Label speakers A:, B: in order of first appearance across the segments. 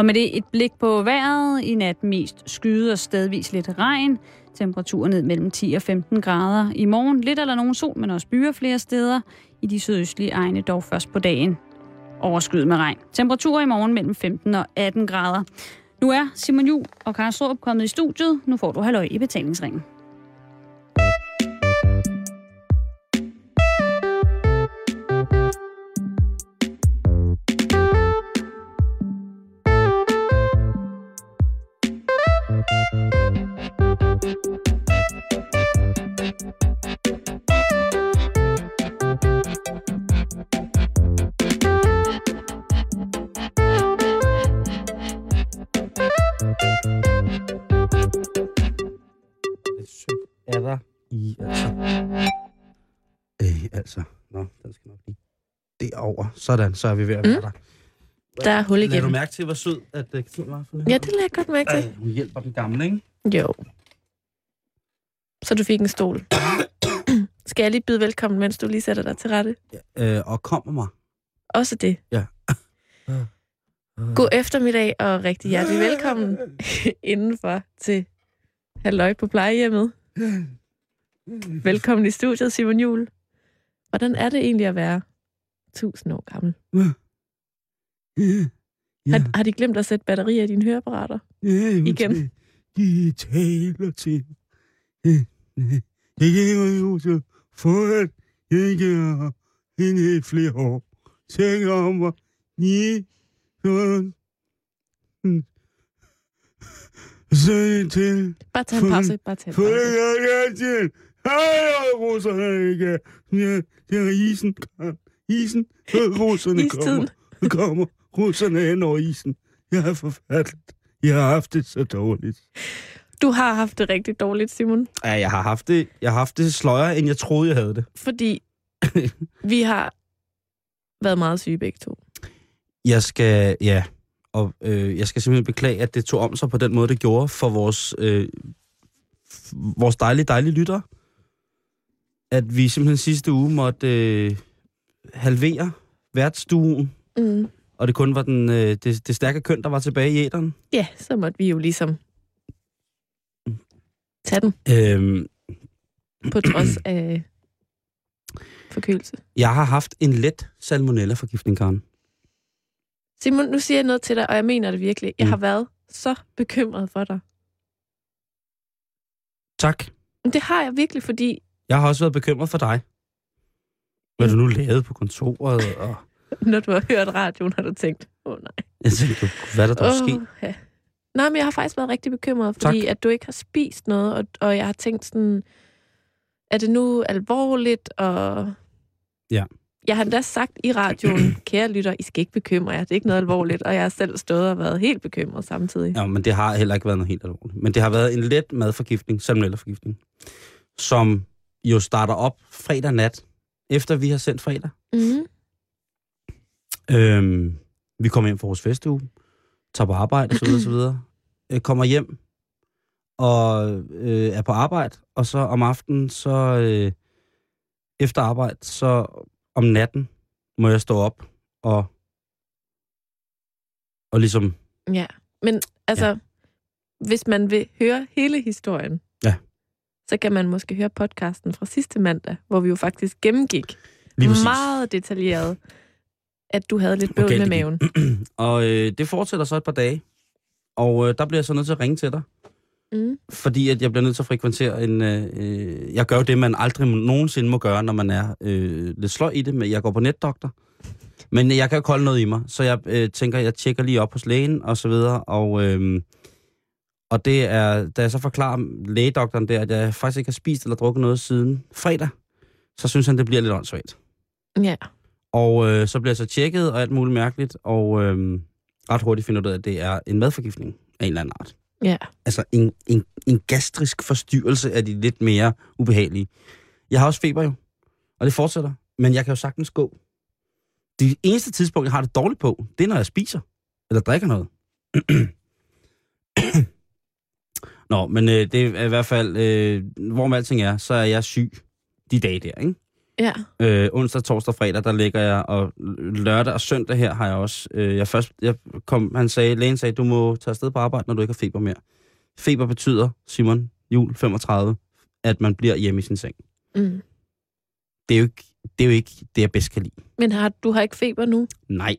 A: Og med det et blik på vejret. I nat mest skyde og stedvis lidt regn. Temperaturen ned mellem 10 og 15 grader. I morgen lidt eller nogen sol, men også byer flere steder. I de sydøstlige egne dog først på dagen. Overskyet med regn. Temperaturer i morgen mellem 15 og 18 grader. Nu er Simon Jul og Karen Strup kommet i studiet. Nu får du halløj i betalingsringen.
B: Sådan, så er vi ved at være
C: Mm.
B: der.
C: Der er hul
B: Lad du mærke til, hvor sød at uh, Katrine var for
C: Ja, det lader jeg godt mærke til.
B: Hun hjælper den gamle, ikke?
C: Jo. Så du fik en stol. Skal jeg lige byde velkommen, mens du lige sætter dig til rette?
B: Øh, og kommer mig.
C: Også det.
B: Ja.
C: God eftermiddag og rigtig hjertelig velkommen indenfor til Halløj på plejehjemmet. Velkommen i studiet, Simon Jul. Hvordan er det egentlig at være 1000 år gammel?
B: Ja,
C: Har, har de glemt at sætte batterier i dine høreapparater?
B: ja,
C: igen.
B: De taler til. Jeg kan jo så for at jeg ikke har hende i flere år. Tænk om mig. Ni. Sådan. Så til.
C: Bare tag en pause. Bare tag en
B: For
C: pause.
B: jeg er til. Hej, russerne ikke. Det er isen. Isen. Russerne
C: Istiden.
B: kommer. kommer. Russerne hen over isen. Jeg er forfærdeligt. Jeg har haft det så dårligt.
C: Du har haft det rigtig dårligt, Simon.
B: Ja, jeg har haft det, jeg har haft det sløjere, end jeg troede, jeg havde det.
C: Fordi vi har været meget syge begge to.
B: Jeg skal, ja, og øh, jeg skal simpelthen beklage, at det tog om sig på den måde, det gjorde for vores, øh, vores dejlige, dejlige lyttere. At vi simpelthen sidste uge måtte øh, halvere værtsstuen,
C: Mm.
B: og det kun var den, øh, det, det stærke køn, der var tilbage i æderen.
C: Ja, så måtte vi jo ligesom tage den
B: Øhm,
C: på trods af forkølelse.
B: jeg har haft en let salmonella-forgiftning, Karen.
C: Simon, nu siger jeg noget til dig, og jeg mener det virkelig. Jeg
B: Mm.
C: har været så bekymret for dig.
B: Tak.
C: Men det har jeg virkelig, fordi
B: Jeg har også været bekymret for dig. Hvad du nu lavede på kontoret, og
C: når du har hørt radioen, har du tænkt, åh oh, nej.
B: jeg tænkte, hvad er der, der er sket?
C: Ja. Nej, men jeg har faktisk været rigtig bekymret, fordi
B: Tak.
C: at du ikke har spist noget, og, og jeg har tænkt sådan, er det nu alvorligt, og...
B: Ja.
C: Jeg har endda sagt i radioen, kære lytter, I skal ikke bekymre jer, det er ikke noget alvorligt, og jeg har selv stået og været helt bekymret samtidig.
B: Ja, men det har heller ikke været noget helt alvorligt. Men det har været en let madforgiftning, salmonella-forgiftning, som jo starter op fredag nat, efter vi har sendt fredag.
C: Mm-hmm.
B: Øhm, vi kommer hjem fra vores festuge, tager på arbejde osv. osv. Øh, kommer hjem og øh, er på arbejde, og så om aftenen, så øh, efter arbejde, så om natten må jeg stå op og, og ligesom
C: Ja, men altså, ja. hvis man vil høre hele historien. Så kan man måske høre podcasten fra sidste mandag, hvor vi jo faktisk gennemgik meget detaljeret, at du havde lidt bøvl
B: Okay,
C: med maven.
B: Og øh, det fortsætter så et par dage. Og øh, der bliver jeg så nødt til at ringe til dig.
C: Mm.
B: Fordi at jeg bliver nødt til at frekventere en... Øh, øh, jeg gør jo det, man aldrig nogensinde må gøre, når man er øh, lidt sløj i det. Men jeg går på netdoktor. Men jeg kan jo kolde noget i mig. Så jeg øh, tænker, jeg tjekker lige op hos lægen og så videre. Og, øh, og det er... Da jeg så forklarer lægedoktoren der, at jeg faktisk ikke har spist eller drukket noget siden fredag, så synes han, det bliver lidt åndssvagt.
C: Ja.
B: Og øh, så bliver jeg så tjekket og alt muligt mærkeligt, og øh, ret hurtigt finder ud af, at det er en madforgiftning af en eller anden art.
C: Ja.
B: Altså en, en, en gastrisk forstyrrelse af de lidt mere ubehagelige. Jeg har også feber jo, og det fortsætter, men jeg kan jo sagtens gå. Det eneste tidspunkt, jeg har det dårligt på, det er, når jeg spiser eller drikker noget. Nå, men øh, det er i hvert fald, øh, hvor med alting er, så er jeg syg de dage der, ikke?
C: Ja.
B: Øh, onsdag, torsdag, fredag, der ligger jeg, og lørdag og søndag her har jeg også. Øh, jeg først, jeg kom, han sagde, lægen sagde, du må tage afsted på arbejde, når du ikke har feber mere. Feber betyder, Simon, jul 35, at man bliver hjemme i sin seng.
C: Mm.
B: Det er jo ikke det, er jo ikke det jeg bedst kan lide.
C: Men har, du har ikke feber nu?
B: Nej.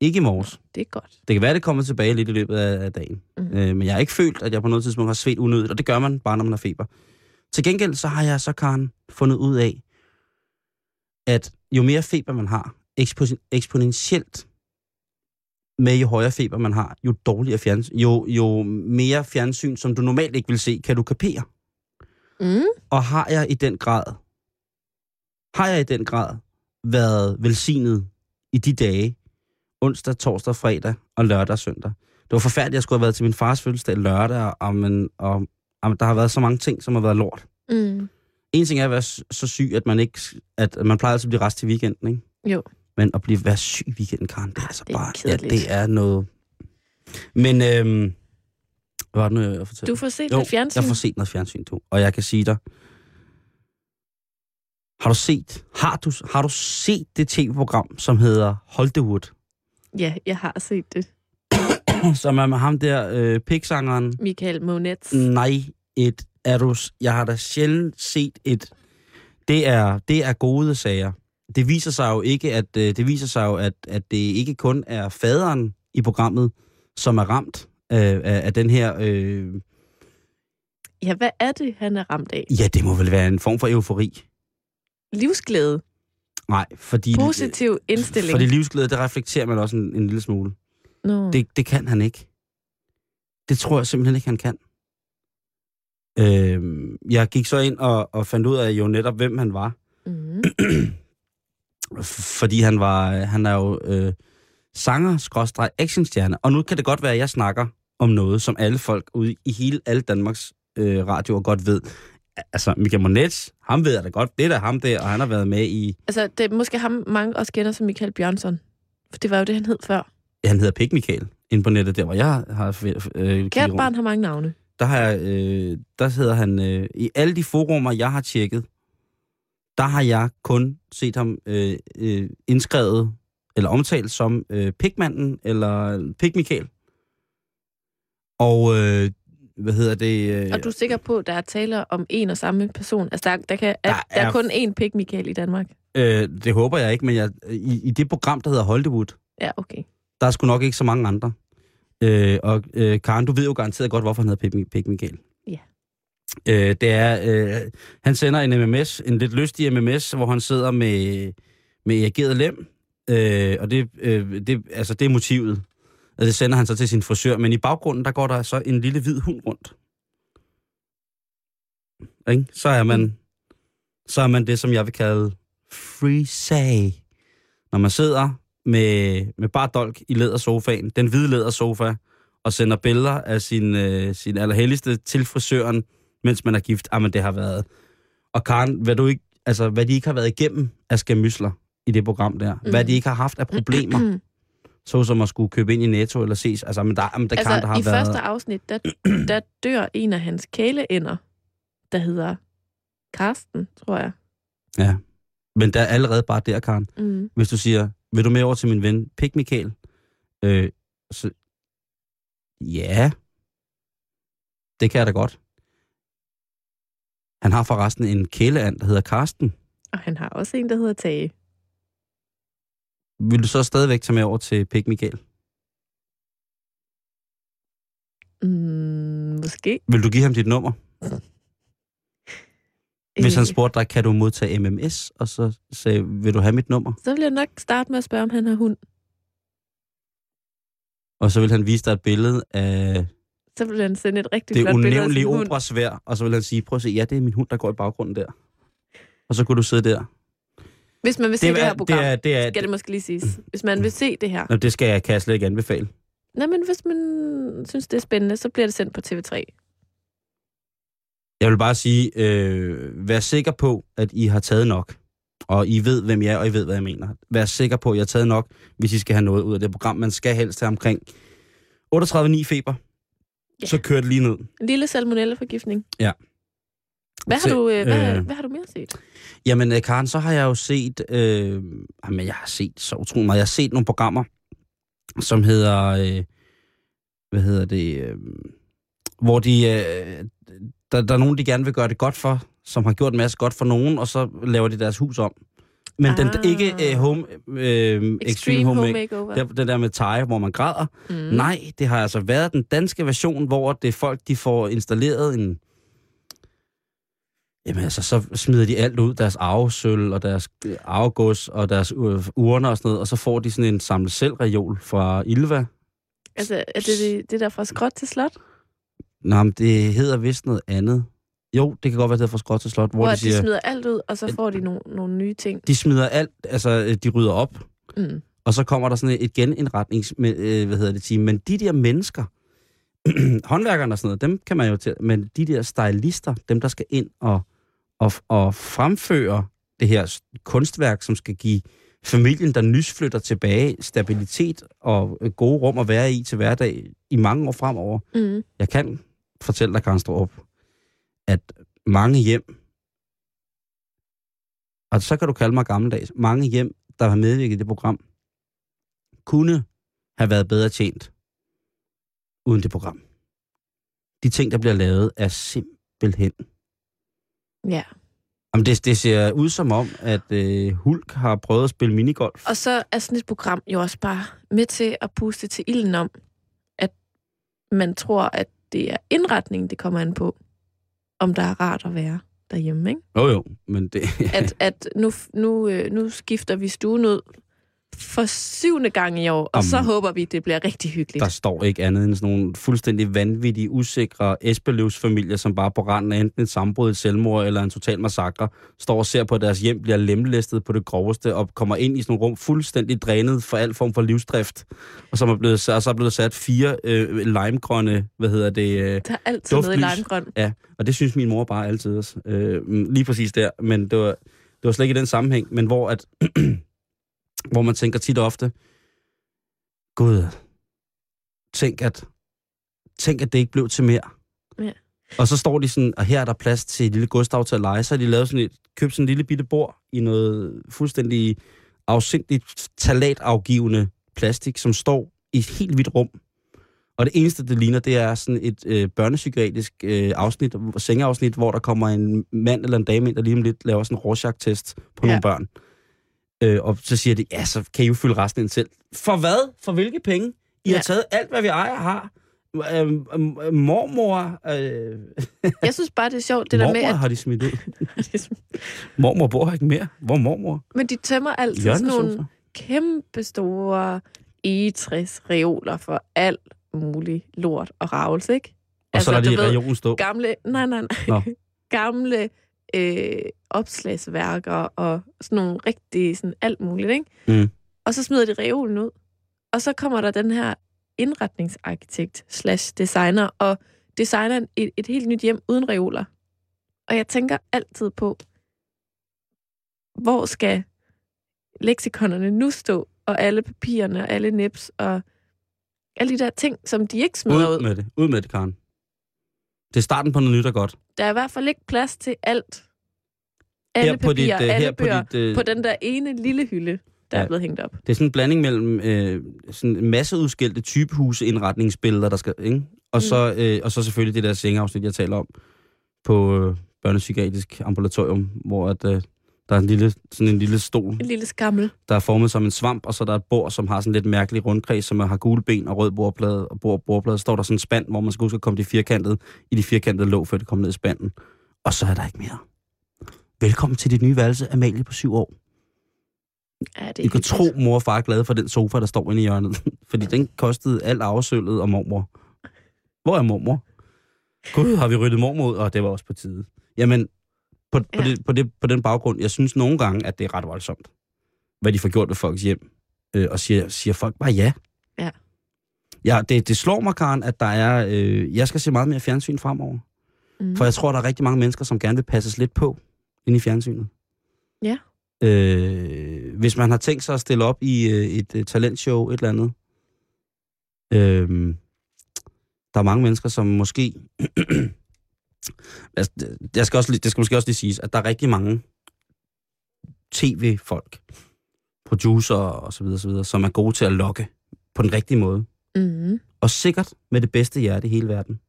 B: Ikke i morges.
C: Det er godt.
B: Det kan være, det kommer tilbage lidt i løbet af, dagen.
C: Mm.
B: Øh, men jeg har ikke følt, at jeg på noget tidspunkt har svedt unødigt, og det gør man bare, når man har feber. Til gengæld så har jeg så, Karen, fundet ud af, at jo mere feber man har, ekspo- eksponentielt med jo højere feber man har, jo dårligere fjernsyn, jo, jo mere fjernsyn, som du normalt ikke vil se, kan du kapere.
C: Mm.
B: Og har jeg i den grad, har jeg i den grad været velsignet i de dage, onsdag, torsdag, fredag og lørdag og søndag. Det var forfærdeligt, at jeg skulle have været til min fars fødselsdag lørdag, og, men, og, og der har været så mange ting, som har været lort.
C: Mm.
B: En ting er at være så syg, at man ikke, at man plejer altid at blive rest til weekenden, ikke?
C: Jo.
B: Men at blive være syg i weekenden, Karen, det er
C: Ah,
B: altså
C: det er
B: bare, ja, det er noget... Men, øhm, hvad var det nu, jeg fortalte?
C: Du får set
B: Jo,
C: lidt fjernsyn.
B: Jeg får set noget fjernsyn, du. Og jeg kan sige dig, har du set, har du, har du set det tv-program, som hedder Hollywood?
C: Ja, jeg har set det.
B: som er med ham der, øh, piksangeren?
C: Michael Monets.
B: Nej, et er du, jeg har da sjældent set et, det er, det er gode sager. Det viser sig jo ikke, at, øh, det viser sig jo, at, at det ikke kun er faderen i programmet, som er ramt øh, af, af den her, øh,
C: Ja, hvad er det, han er ramt af?
B: ja, det må vel være en form for eufori.
C: Livsglæde.
B: Nej, fordi...
C: Positiv indstilling.
B: Fordi livsglæde, det reflekterer man også en, en lille smule.
C: Nå.
B: Det, det kan han ikke. Det tror jeg simpelthen ikke, han kan. Øh, jeg gik så ind og, og fandt ud af jo netop, hvem han var.
C: Mm.
B: Fordi han var, han er jo øh, sanger, skråstreg, actionstjerne. Og nu kan det godt være, at jeg snakker om noget, som alle folk ude i hele alle Danmarks øh, radioer godt ved. Altså, Michael Monets, ham ved jeg da godt. Det er da ham der, og han har været med i...
C: Altså, det er måske ham, mange også kender som Michael Bjørnsson. For det var jo det, han hed før.
B: Han hedder Pik Michael, inde på nettet, der hvor jeg har øh,
C: Kært barn har mange navne.
B: der har jeg, øh, der hedder han, øh, i alle de forumer, jeg har tjekket, der har jeg kun set ham øh, øh, indskrevet, eller omtalt som øh, Pigmanden, eller Pig Michael. Og, øh, hvad hedder det? Øh,
C: Og du er sikker på, at der er taler om en og samme person? Altså, der, der, kan,
B: Der
C: der, der er
B: er-
C: kun én pik Michael i Danmark.
B: øh, det håber jeg ikke, men jeg, i, i det program, der hedder Hollywood,
C: Ja, okay.
B: der er sgu nok ikke så mange andre. Øh, og øh, Karen, du ved jo garanteret godt, hvorfor han hedder Pig, Pig Michael.
C: Ja.
B: Øh, det er, øh, han sender en MMS, en lidt lystig MMS, hvor han sidder med, med erigeret lem, øh, og det, øh, det, altså, det er motivet. Og det sender han så til sin frisør, men i baggrunden, der går der så en lille hvid hund rundt. Ikke? Så er man, så er man det, som jeg vil kalde free say. Når man sidder med, med bare dolk i lædersofaen, den hvide lædersofa, og sender billeder af sin, øh, sin allerhelligste til frisøren, mens man er gift. Jamen, det har været... Og Karen, hvad, du ikke, altså, hvad de ikke har været igennem af skamysler i det program der, mm. hvad de ikke har haft af problemer, så som at skulle købe ind i Netto eller ses. Altså, men der, jamen, der,
C: altså,
B: Karen, der har
C: i
B: været...
C: første afsnit, der, der dør en af hans kæleænder, der hedder Karsten, tror jeg.
B: Ja. Men der er allerede bare der, Karen.
C: Mm.
B: Hvis du siger, vil du med over til min ven, Pik Michael? Øh, så, ja, det kan jeg da godt. Han har forresten en kæleand, der hedder Karsten.
C: Og han har også en, der hedder Tage.
B: Vil du så stadigvæk tage med over til Pik Michael?
C: Mm, måske.
B: Vil du give ham dit nummer? Hvis han
C: Øh,
B: spurgte dig, kan du modtage MMS? Og så sagde, vil du have mit nummer?
C: Så vil jeg nok starte med at spørge, om han har hund.
B: Og så vil han vise dig et billede af
C: Så vil han sende et rigtig
B: det
C: flot billede af
B: unævnlige
C: sin hund.
B: operasvær, og så vil han sige, prøv at se, ja, det er min hund, der går i baggrunden der. Og så kunne du sidde der.
C: Hvis man vil se det, det her program,
B: det er, det er,
C: skal det måske lige siges. Hvis man vil se det her.
B: Nå, det skal jeg, kan jeg slet ikke anbefale.
C: Nej, men hvis man synes, det er spændende, så bliver det sendt på TV3.
B: Jeg vil bare sige, øh, vær sikker på, at I har taget nok. Og I ved, hvem jeg er, og I ved, hvad jeg mener. Vær sikker på, at I har taget nok, hvis I skal have noget ud af det program. Man skal helst have omkring 38,9 feber.
C: Ja.
B: Så kører det lige ned.
C: En lille salmonella-forgiftning. Hvad har, du, øh, hvad,
B: øh.
C: hvad har du mere set?
B: Jamen, øh, Karen, så har jeg jo set... Øh, jamen, jeg har set så utroligt meget. Jeg har set nogle programmer, som hedder... Øh, hvad hedder det? Øh, hvor de... Øh, der, der er nogen, de gerne vil gøre det godt for, som har gjort en masse godt for nogen, og så laver de deres hus om. Men ah. den ikke øh, home, øh, extreme,
C: Extreme
B: home,
C: Home
B: make,
C: Makeover.
B: det, det der med Thai, hvor man græder.
C: Mm.
B: Nej, det har altså været den danske version, hvor det folk, de får installeret en... Jamen altså, så smider de alt ud, deres arvesøl og deres øh, arvegods og deres øh, urner og sådan noget, og så får de sådan en samlet selv reol fra Ilva.
C: Altså, er det, det det der fra skråt til slot?
B: Nå, men det hedder vist noget andet. Jo, det kan godt være, det hedder fra skråt til slot, hvor,
C: Hvor,
B: de siger,
C: de smider alt ud, og så får de nogle, nogle nye ting.
B: de smider alt, altså øh, de rydder op,
C: Mm.
B: og så kommer der sådan et genindretnings, med, øh, hvad hedder det, team. Men de der mennesker, håndværkerne og sådan noget, dem kan man jo til, men de der stylister, dem der skal ind og, og, og fremføre det her kunstværk, som skal give familien, der nysflytter tilbage, stabilitet og øh, gode rum at være i til hverdag i mange år fremover.
C: Mm.
B: Jeg kan fortælle dig, Karen Strup, at mange hjem, og så kan du kalde mig gammeldags, mange hjem, der har medvirket i det program, kunne have været bedre tjent uden det program. De ting, der bliver lavet, er simpelthen...
C: Ja.
B: Jamen, det, det ser ud som om, at øh, Hulk har prøvet at spille minigolf.
C: Og så er sådan et program jo også bare med til at puste til ilden om, at man tror, at det er indretningen, det kommer an på, om der er rart at være derhjemme, ikke?
B: Jo jo, men det...
C: At, at nu, nu, øh, nu skifter vi stuen ud for syvende gang i år, og
B: Om-
C: så håber vi, det bliver rigtig hyggeligt.
B: Der står ikke andet end sådan nogle fuldstændig vanvittige, usikre Esbeløvs-familier, som bare på randen af enten et sammenbrud, et selvmord eller en total massakre, står og ser på, at deres hjem bliver lemlæstet på det groveste, og kommer ind i sådan nogle rum fuldstændig drænet for al form for livsdrift. Og så er, blevet, og så er blevet sat fire øh, limegrønne, hvad hedder det, øh,
C: Der er altid noget i
B: Duftlys.
C: limegrøn.
B: Ja, og det synes min mor bare altid også. Øh, lige præcis der, men det var, det var slet ikke i den sammenhæng, men hvor at, hvor man tænker tit og ofte, Gud, tænk at, tænk at det ikke blev til mere.
C: Ja.
B: Og så står de sådan, og her er der plads til et lille Gustav til at lege, så har de lavet sådan et, købt sådan en lille bitte bord i noget fuldstændig afsindigt talatafgivende plastik, som står i et helt hvidt rum. Og det eneste, det ligner, det er sådan et øh, børnepsykiatrisk øh, afsnit, sengeafsnit, hvor der kommer en mand eller en dame ind, der lige om lidt laver sådan en Rorschach-test på
C: ja.
B: nogle børn. Øh, og så siger de, ja, så kan I jo fylde resten ind selv. For hvad? For hvilke penge? I ja. Har taget alt, hvad vi ejer har. Øh, øh, mormor... Øh,
C: Jeg synes bare, det er sjovt, det der
B: mormor
C: med, at
B: har de smidt ud. mormor bor her ikke mere. Hvor mormor?
C: men de tømmer altid sådan nogle kæmpe store egetræsreoler for alt muligt lort og ravelse, ikke?
B: Og så lader
C: Altså,
B: de regionen stå.
C: Gamle, nej, nej, nej.
B: Nå.
C: Gamle øh, opslagsværker og sådan nogle rigtige, sådan alt muligt, ikke?
B: Mm.
C: Og så smider de reolen ud. Og så kommer der den her indretningsarkitekt slash designer og designer et, et helt nyt hjem uden reoler. Og jeg tænker altid på, hvor skal leksikonerne nu stå, og alle papirerne, og alle nips, og alle de der ting, som de ikke smider ud.
B: Ud med det. Ud med det, Karen. Det er starten på noget nyt og godt.
C: Der er i hvert fald ikke plads til alt. Alle
B: Her på
C: papirer,
B: dit, øh,
C: alle
B: her på
C: bøger,
B: dit, øh,
C: på den der ene lille hylde, der
B: Ja.
C: er blevet hængt op.
B: Det er sådan en blanding mellem øh, sådan en masse udskilte typehusindretningsbilleder, der skal, ikke? Og,
C: Mm.
B: så, øh, og så selvfølgelig det der sengeafsnit, jeg taler om, på øh, børnepsykiatrisk ambulatorium, hvor at, øh, der er en lille, sådan en lille stol,
C: En lille skammel.
B: der er formet som en svamp, og så er der et bord, som har sådan lidt mærkelig rundkreds, som har gule ben og rød bordplade, og bord, bordplade står der sådan en spand, hvor man skal huske at komme de firkantede, i de firkantede låg, før det kommer ned i spanden. Og så er der ikke mere. Velkommen til dit nye værelse, Amalie på syv år.
C: Ja, det er
B: I kan tro, mor og far er glade for den sofa, der står inde i hjørnet. Fordi den kostede alt arvesølvet og mormor. Hvor er mormor? Gud, har vi ryddet mormor ud? Og det var også på tide. Jamen, på, på,
C: Ja.
B: det, på, det, på den baggrund, jeg synes nogle gange, at det er ret voldsomt, hvad de får gjort ved folks hjem. Øh, og siger, siger folk bare ja.
C: Ja.
B: Ja, det, det slår mig, Karen, at der er... Øh, jeg skal se meget mere fjernsyn fremover.
C: Mm.
B: For jeg tror, der er rigtig mange mennesker, som gerne vil passes lidt på inde i fjernsynet.
C: Ja.
B: Øh, hvis man har tænkt sig at stille op i øh, et, et talentshow, et eller andet. Øh, der er mange mennesker, som måske Altså, det- jeg skal også, det skal måske også lige siges, at der er rigtig mange tv-folk, producer og så videre, så videre, som er gode til at lokke på den rigtige måde.
C: Mm-hmm.
B: Og sikkert med det bedste hjerte i hele verden.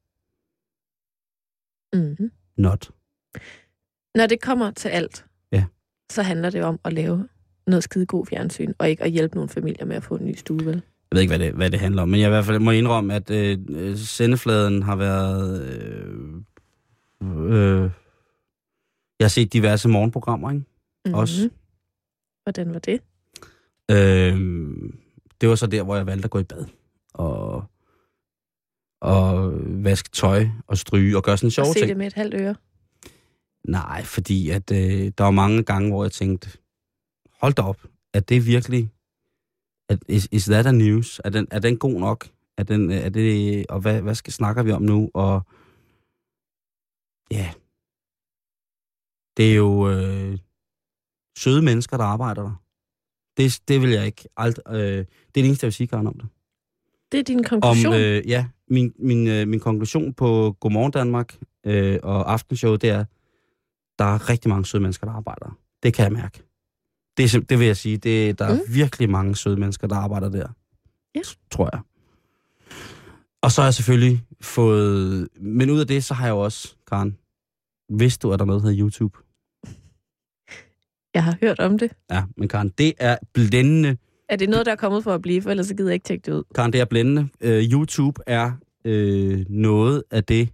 C: Mm-hmm.
B: Not.
C: Når det kommer til alt,
B: Ja.
C: så handler det om at lave noget skide god fjernsyn, og ikke at hjælpe nogle familier med at få en ny stue, vel?
B: Jeg ved ikke, hvad det, hvad det handler om, men jeg i hvert fald må indrømme, at øh, øh, sendefladen har været... Øh, øh, jeg har set diverse morgenprogrammer, ikke?
C: Mm-hmm.
B: Også.
C: Hvordan var det?
B: Øh, det var så der, hvor jeg valgte at gå i bad. Og, og vaske tøj og stryge og gøre sådan en sjov
C: At se
B: ting.
C: det med et halvt øre.
B: Nej, fordi at, øh, der var mange gange, hvor jeg tænkte, hold da op, er det virkelig, at, is, is that a news? Er den, er den god nok? Er den, er det, og hvad, hvad skal, snakker vi om nu? Og ja, det er jo øh, søde mennesker, der arbejder der. Det, det vil jeg ikke alt, øh, det er det eneste, jeg vil sige, Karen, om det.
C: Det er din
B: Om,
C: konklusion.
B: øh, ja, min, min, øh, min konklusion på Godmorgen Danmark øh, og Aftenshowet, det er, der er rigtig mange søde mennesker, der arbejder. Det kan jeg mærke. Det, er, det vil jeg sige. Det, der er
C: Mm.
B: virkelig mange søde mennesker, der arbejder der.
C: Ja.
B: Tror jeg. Og så har jeg selvfølgelig fået... Men ud af det, så har jeg jo også, Karen, vidste du, at der er noget, der hedder YouTube?
C: Jeg har hørt om det.
B: Ja, men Karen, det er blændende.
C: Er det noget, der er kommet for at blive, for ellers så gider jeg ikke tjekke det ud.
B: Karen, det er blændende. Øh, YouTube er øh, noget af det...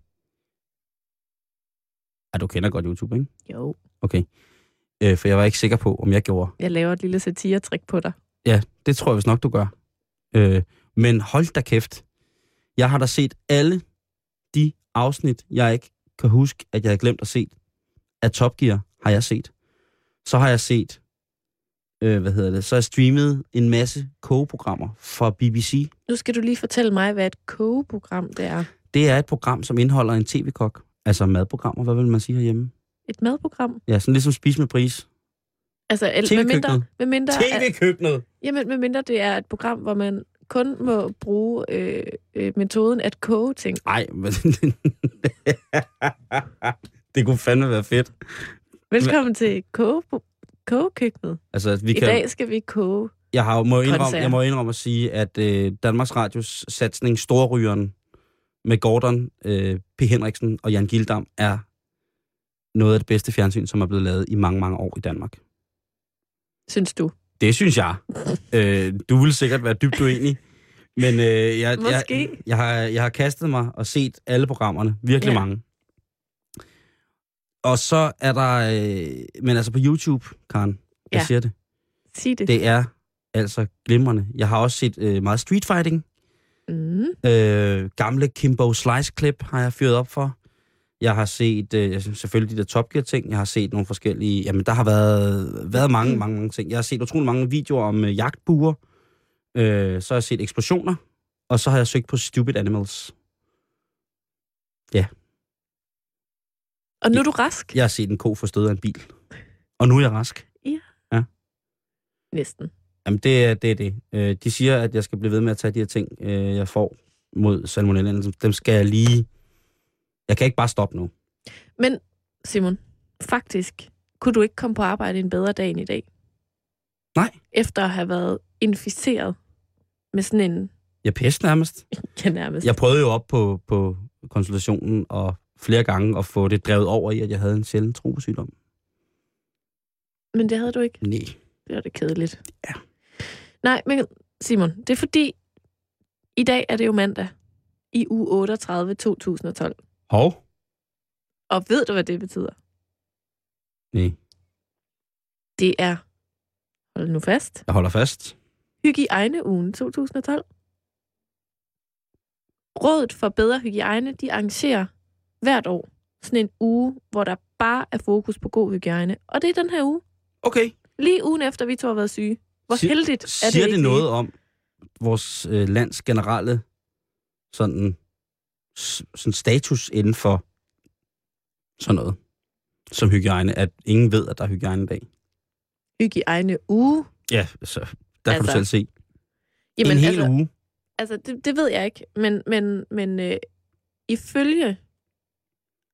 B: Ja, du kender godt YouTube, ikke?
C: Jo.
B: Okay. Øh, for jeg var ikke sikker på, om jeg gjorde.
C: Jeg laver et lille satiretrik på dig.
B: Ja, det tror jeg vist nok, du gør. Øh, men hold da kæft. Jeg har da set alle de afsnit, jeg ikke kan huske, at jeg havde glemt at se. Af Top Gear har jeg set. Så har jeg set, øh, hvad hedder det, så har jeg streamet en masse kogeprogrammer fra BBC.
C: Nu skal du lige fortælle mig, hvad et kogeprogram det er.
B: Det er et program, som indeholder en tv-kok. Altså madprogrammer, hvad vil man sige herhjemme?
C: Et madprogram.
B: Ja, sådan ligesom Spis med pris.
C: Altså, el- med mindre, med mindre, at,
B: TV-køkkenet!
C: jamen, med mindre det er et program, hvor man kun må bruge øh, øh, metoden at koge ting.
B: Ej, men... det kunne fandme være fedt.
C: Velkommen til koge, kogekøkkenet.
B: Altså, vi
C: I
B: kan,
C: dag skal vi koge.
B: jeg, har, må indrømme, jeg må indrømme at sige, at øh, Danmarks Radios satsning Storrygeren med Gordon øh, P. Henriksen og Jan Gildam er noget af det bedste fjernsyn, som er blevet lavet i mange, mange år i Danmark.
C: Synes du?
B: Det synes jeg. øh, du vil sikkert være dybt uenig. Men øh, jeg, jeg,
C: Måske.
B: jeg, har, jeg har kastet mig og set alle programmerne. Virkelig
C: ja.
B: mange. Og så er der... Øh, men altså på YouTube, Karen, jeg
C: Ja.
B: siger det.
C: Sig det.
B: Det er altså glimrende. Jeg har også set øh, meget street fighting.
C: Mm.
B: Øh, gamle Kimbo Slice-klip har jeg fyret op for. Jeg har set øh, selvfølgelig de der Top Gear-ting. Jeg har set nogle forskellige... Jamen, der har været, været mange, mange, mange ting. Jeg har set utrolig mange videoer om øh, jagtbuer. Øh, så har jeg set eksplosioner. Og så har jeg søgt på Stupid Animals.
C: Og nu er du rask?
B: Jeg har set en ko få stød af en bil. Og nu er jeg rask.
C: Næsten.
B: Jamen, det er det. Er det. Øh, de siger, at jeg skal blive ved med at tage de her ting, øh, jeg får mod salmonella. Dem skal jeg lige... Jeg kan ikke bare stoppe nu.
C: Men Simon, faktisk, kunne du ikke komme på arbejde en bedre dag end i dag?
B: Nej.
C: Efter at have været inficeret med sådan en,
B: Jeg pæste nærmest.
C: ja nærmest.
B: Jeg prøvede jo op på, på konsultationen og flere gange at få det drevet over i, at jeg havde en sjælden trobesygdom.
C: Men det havde du ikke.
B: Nej.
C: Det var det kedeligt.
B: Ja.
C: Nej, men Simon, det er fordi, i dag er det jo mandag i uge 38 2012.
B: Hov.
C: Og ved du, hvad det betyder?
B: Nej.
C: Det er, hold nu fast,
B: Jeg holder fast.
C: Hygiejneugen 2012. Rådet for bedre hygiejne, de arrangerer hvert år sådan en uge, hvor der bare er fokus på god hygiejne. Og det er den her uge.
B: Okay.
C: Lige ugen efter, vi to har været syge. Hvor
B: Sig-
C: heldigt er
B: Siger
C: det
B: det,
C: ikke
B: noget om vores øh, lands generelle sådan, sådan status inden for sådan noget som hygiejne, at ingen ved, at der er hygiejne i dag?
C: Hygiejne uge?
B: Ja, så der kan
C: Altså,
B: du selv se.
C: Jamen,
B: en hel
C: altså,
B: uge.
C: Altså, det, det ved jeg ikke, men, men, men øh, ifølge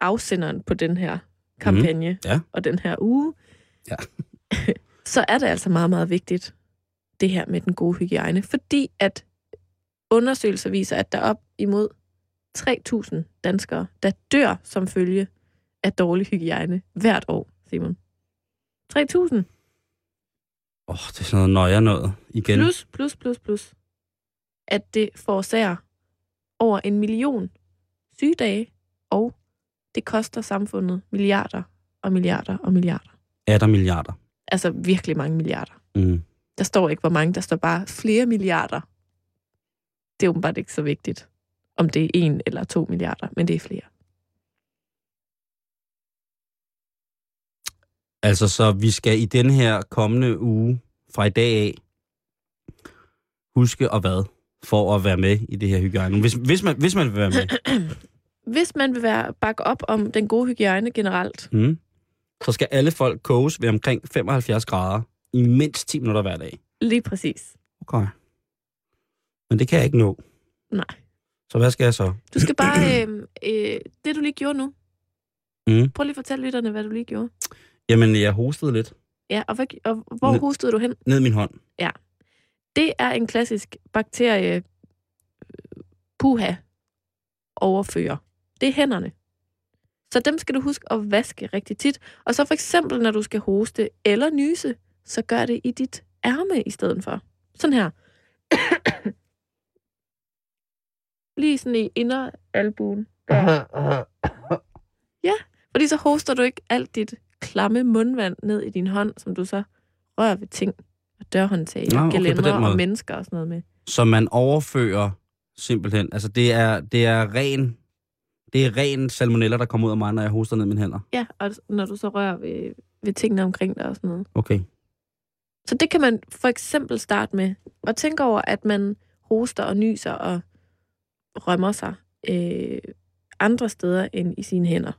C: afsenderen på den her kampagne
B: Mhm. Ja.
C: og den her uge,
B: Ja.
C: så er det altså meget, meget vigtigt, det her med den gode hygiejne. Fordi at undersøgelser viser, at der er op imod 3.000 danskere, der dør som følge af dårlig hygiejne hvert år, Simon. 3.000
B: Åh, oh, det er sådan noget nøjer noget igen.
C: plus, plus, plus, plus, at det forårsager over en million sygedage, og det koster samfundet milliarder og milliarder og milliarder.
B: Er der milliarder?
C: Altså virkelig mange milliarder.
B: Mm.
C: Der står ikke, hvor mange, der står bare flere milliarder. Det er åbenbart ikke så vigtigt, om det er en eller to milliarder, men det er flere.
B: Altså, så vi skal i den her kommende uge, fra i dag af, huske at hvad? For at være med i det her hygiejne. Hvis, hvis, man, hvis man vil være med,
C: Hvis man vil være bakke op om den gode hygiejne generelt,
B: mm, så skal alle folk koges ved omkring 75 grader i mindst 10 minutter hver dag.
C: lige præcis.
B: Okay. Men det kan jeg ikke nå.
C: Nej.
B: Så hvad skal jeg så?
C: Du skal bare, øh, øh, det du lige gjorde nu,
B: Mm.
C: prøv lige at fortælle lytterne, hvad du lige gjorde.
B: Jamen, jeg hostede lidt.
C: Ja, og, hvad, og hvor
B: Ned-
C: hostede du hen?
B: Ned min hånd.
C: Det er en klassisk bakterie øh, puha overfører. Det er hænderne. Så dem skal du huske at vaske rigtig tit. Og så for eksempel, når du skal hoste eller nyse, så gør det i dit ærme i stedet for. Sådan her. Lige sådan i inderalbuen. Fordi så hoster du ikke alt dit klamme mundvand ned i din hånd, som du så rører ved ting og dørhåndtag, og
B: okay, måde.
C: og mennesker og sådan noget med.
B: Så man overfører simpelthen, altså det er, det er ren, det er ren salmonella, der kommer ud af mig, når jeg hoster ned i mine hænder.
C: Ja, og når du så rører ved, ved tingene omkring dig og sådan noget.
B: Okay.
C: Så det kan man for eksempel starte med. Og tænke over, at man hoster og nyser og rømmer sig øh, andre steder end i sine hænder.